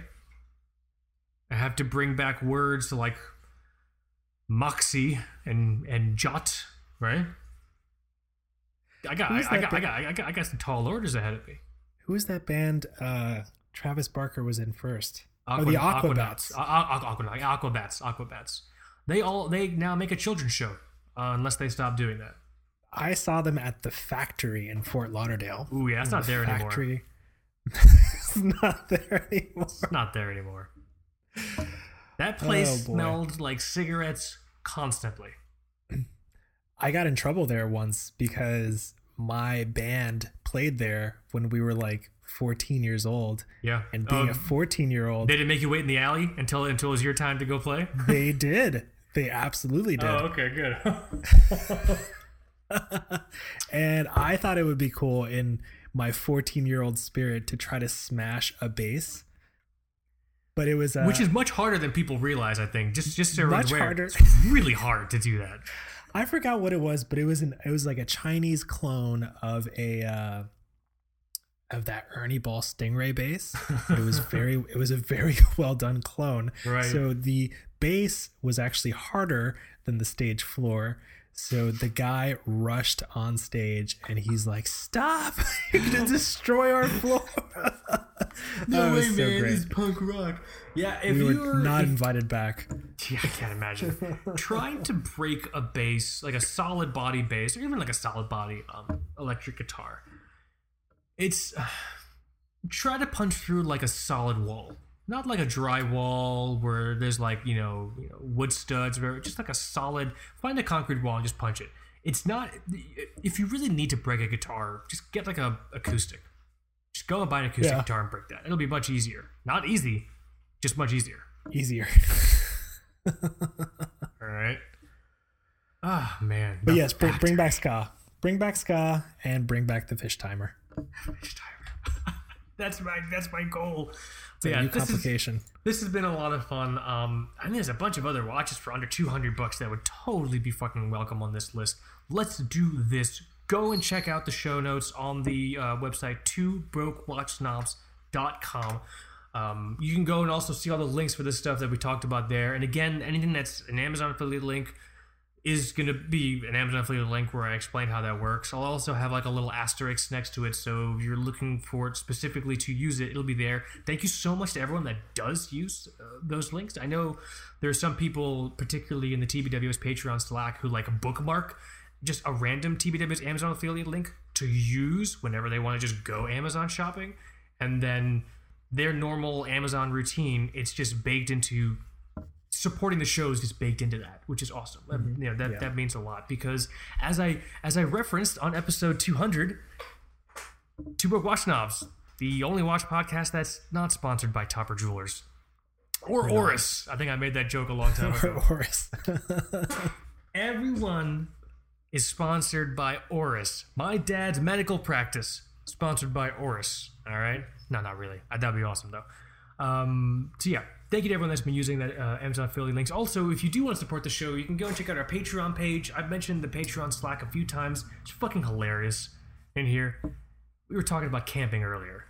I have to bring back words like moxie and and jot, right? I got I, I got, I got I got I got some tall orders ahead of me. Who is that band? Uh, Travis Barker was in first. Aqua, oh, the. Aquabats. Uh, uh, Aquabats. Aquabats. They all they now make a children's show uh, unless they stop doing that. I saw them at the factory in Fort Lauderdale. Ooh yeah, it's not The there anymore. factory. it's not there anymore. It's not there anymore. That place Oh, smelled like cigarettes constantly. I got in trouble there once because my band played there when we were like 14 years old. Yeah. And being Oh, a 14 year old, they didn't make you wait in the alley until until it was your time to go play. they did. They absolutely did. Oh, okay, good. and I thought it would be cool in my 14 year old spirit to try to smash a bass. But it was uh, Which is much harder than people realize. I think just just so Much aware, harder. It's really hard to do that. I forgot what it was, but it was an it was like a Chinese clone of a uh, of that Ernie Ball Stingray bass. It was very it was a very well done clone. Right. So the bass was actually harder than the stage floor. So the guy rushed on stage and he's like, "Stop! You're gonna destroy our floor." no way, so great. punk rock. Yeah, if We you were were not if- invited back. Yeah, I can't imagine. Trying to break a bass, like a solid body bass, or even like a solid body um, electric guitar, it's try to punch through like a solid wall, not like a dry wall where there's like you know, you know wood studs, or just like a solid. Find a concrete wall and just punch it. It's not. If you really need to break a guitar, just get like a acoustic. Just go and buy an acoustic Yeah. guitar and break that. It'll be much easier. Not easy, just much easier. Easier. All right. Ah man. But yes, bring, bring back ska. Bring back ska and bring back the fish timer. Fish timer. that's my that's my goal. A yeah, new this is, complication. this has been a lot of fun. Um, I think there's a bunch of other watches for under 200 bucks that would totally be fucking welcome on this list. Let's do this. Go and check out the show notes on the uh, website, two brokewatchsnobs.com. Um, you can go and also see all the links for this stuff that we talked about there. And again, anything that's an Amazon affiliate link is going to be an Amazon affiliate link where I explain how that works. I'll also have like a little asterisk next to it. So if you're looking for it specifically to use it, it'll be there. Thank you so much to everyone that does use uh, those links. I know there are some people, particularly in the TBWS Patreon Slack, who like bookmark just a random TBWS Amazon affiliate link to use whenever they want to just go Amazon shopping. And then their normal Amazon routine, it's just baked into supporting the shows is baked into that, which is awesome. Mm-hmm. You know that Yeah. that means a lot because as I as I referenced on episode 200, Two Broke Watch Snobs, the only watch podcast that's not sponsored by Topper Jewelers or Oris. I think I made that joke a long time ago. Horace. Everyone is sponsored by Oris. My dad's medical practice sponsored by Oris. All right, no, not really. That'd be awesome though. Um, so yeah, thank you to everyone that's been using that uh, Amazon affiliate links. Also, if you do want to support the show, you can go and check out our Patreon page. I've mentioned the Patreon Slack a few times. It's fucking hilarious in here. We were talking about camping earlier.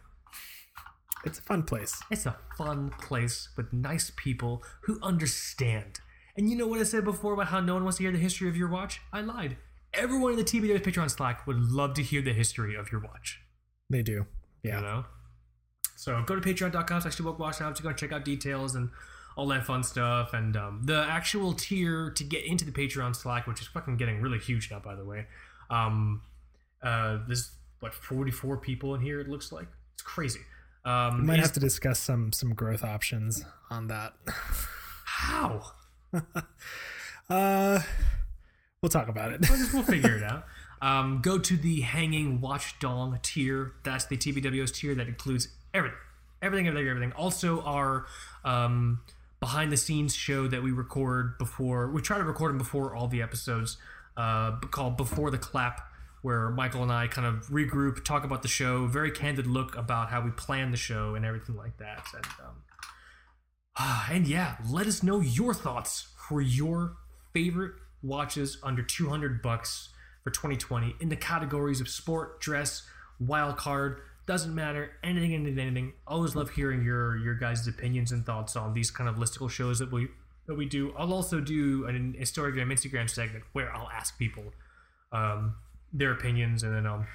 it's a fun place. It's a fun place with nice people who understand. And you know what I said before about how no one wants to hear the history of your watch? I lied. Everyone in the TBWS Patreon Slack would love to hear the history of your watch. They do. You Yeah. know? So go to patreon.com slash watch now to go and check out details and all that fun stuff. And um, the actual tier to get into the Patreon Slack, which is fucking getting really huge now, by the way. Um, uh, there's what 44 people in here. It looks like it's crazy. Um, We might have to discuss some some growth options on that. how? Uh, we'll talk about it. We'll, just, we'll figure it out. Um, go to the Hanging Watchdog tier. That's the TBWS tier that includes everything, everything, everything, everything. Also, our um, behind the scenes show that we record before. We try to record them before all the episodes. Uh, called Before the Clap, where Michael and I kind of regroup, talk about the show, very candid look about how we plan the show and everything like that. And um, and yeah, let us know your thoughts for your favorite watches under 200 bucks for 2020 in the categories of sport, dress, wild card. Doesn't matter anything, anything, anything. Always love hearing your your guys' opinions and thoughts on these kind of listicle shows that we that we do. I'll also do an Instagram Instagram segment where I'll ask people um, their opinions, and then I'll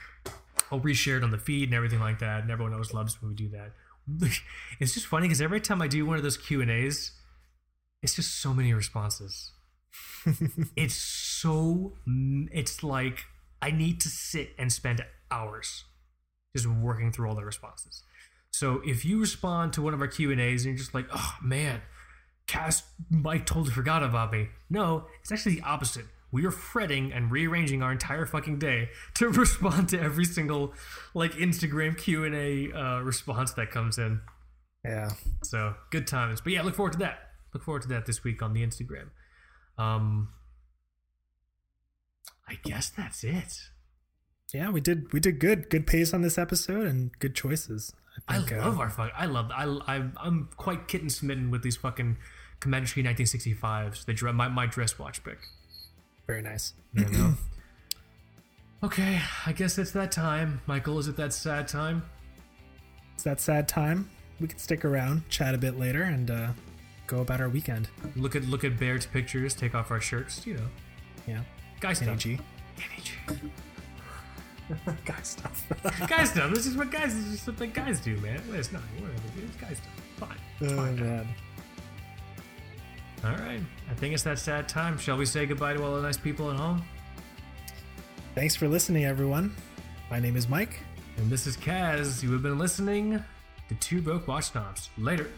I'll reshare it on the feed and everything like that. And everyone always loves when we do that. It's just funny because every time I do one of those Q and A's, it's just so many responses. it's so it's like I need to sit and spend hours just working through all the responses. So if you respond to one of our Q and A's and you're just like, oh man, Kaz Mike totally forgot about me. No, it's actually the opposite. We are fretting and rearranging our entire fucking day to respond to every single like Instagram Q and A uh, response that comes in. Yeah. So good times. But yeah, look forward to that. Look forward to that this week on the Instagram. Um, I guess that's it. Yeah, we did we did good. Good pace on this episode and good choices. I think, uh, love our fuck. I love. I, I I'm quite kitten smitten with these fucking Comanche 1965s. The dre- my my dress watch pick. very nice. You know. okay, I guess it's that time. Michael, is it that sad time? It's that sad time. We can stick around, chat a bit later, and uh, go about our weekend. Look at look at Baird's pictures. Take off our shirts. You know, Yeah. Guys. NAG. NAG. Guy stuff. guy stuff. This is what guys. This is something guys do, man. It's not. Whatever. It's guy stuff. Fine. It's oh fine. man. All right. I think it's that sad time. Shall we say goodbye to all the nice people at home? Thanks for listening, everyone. My name is Mike. And this is Kaz. You have been listening to Two Broke Watch Snobs. Later.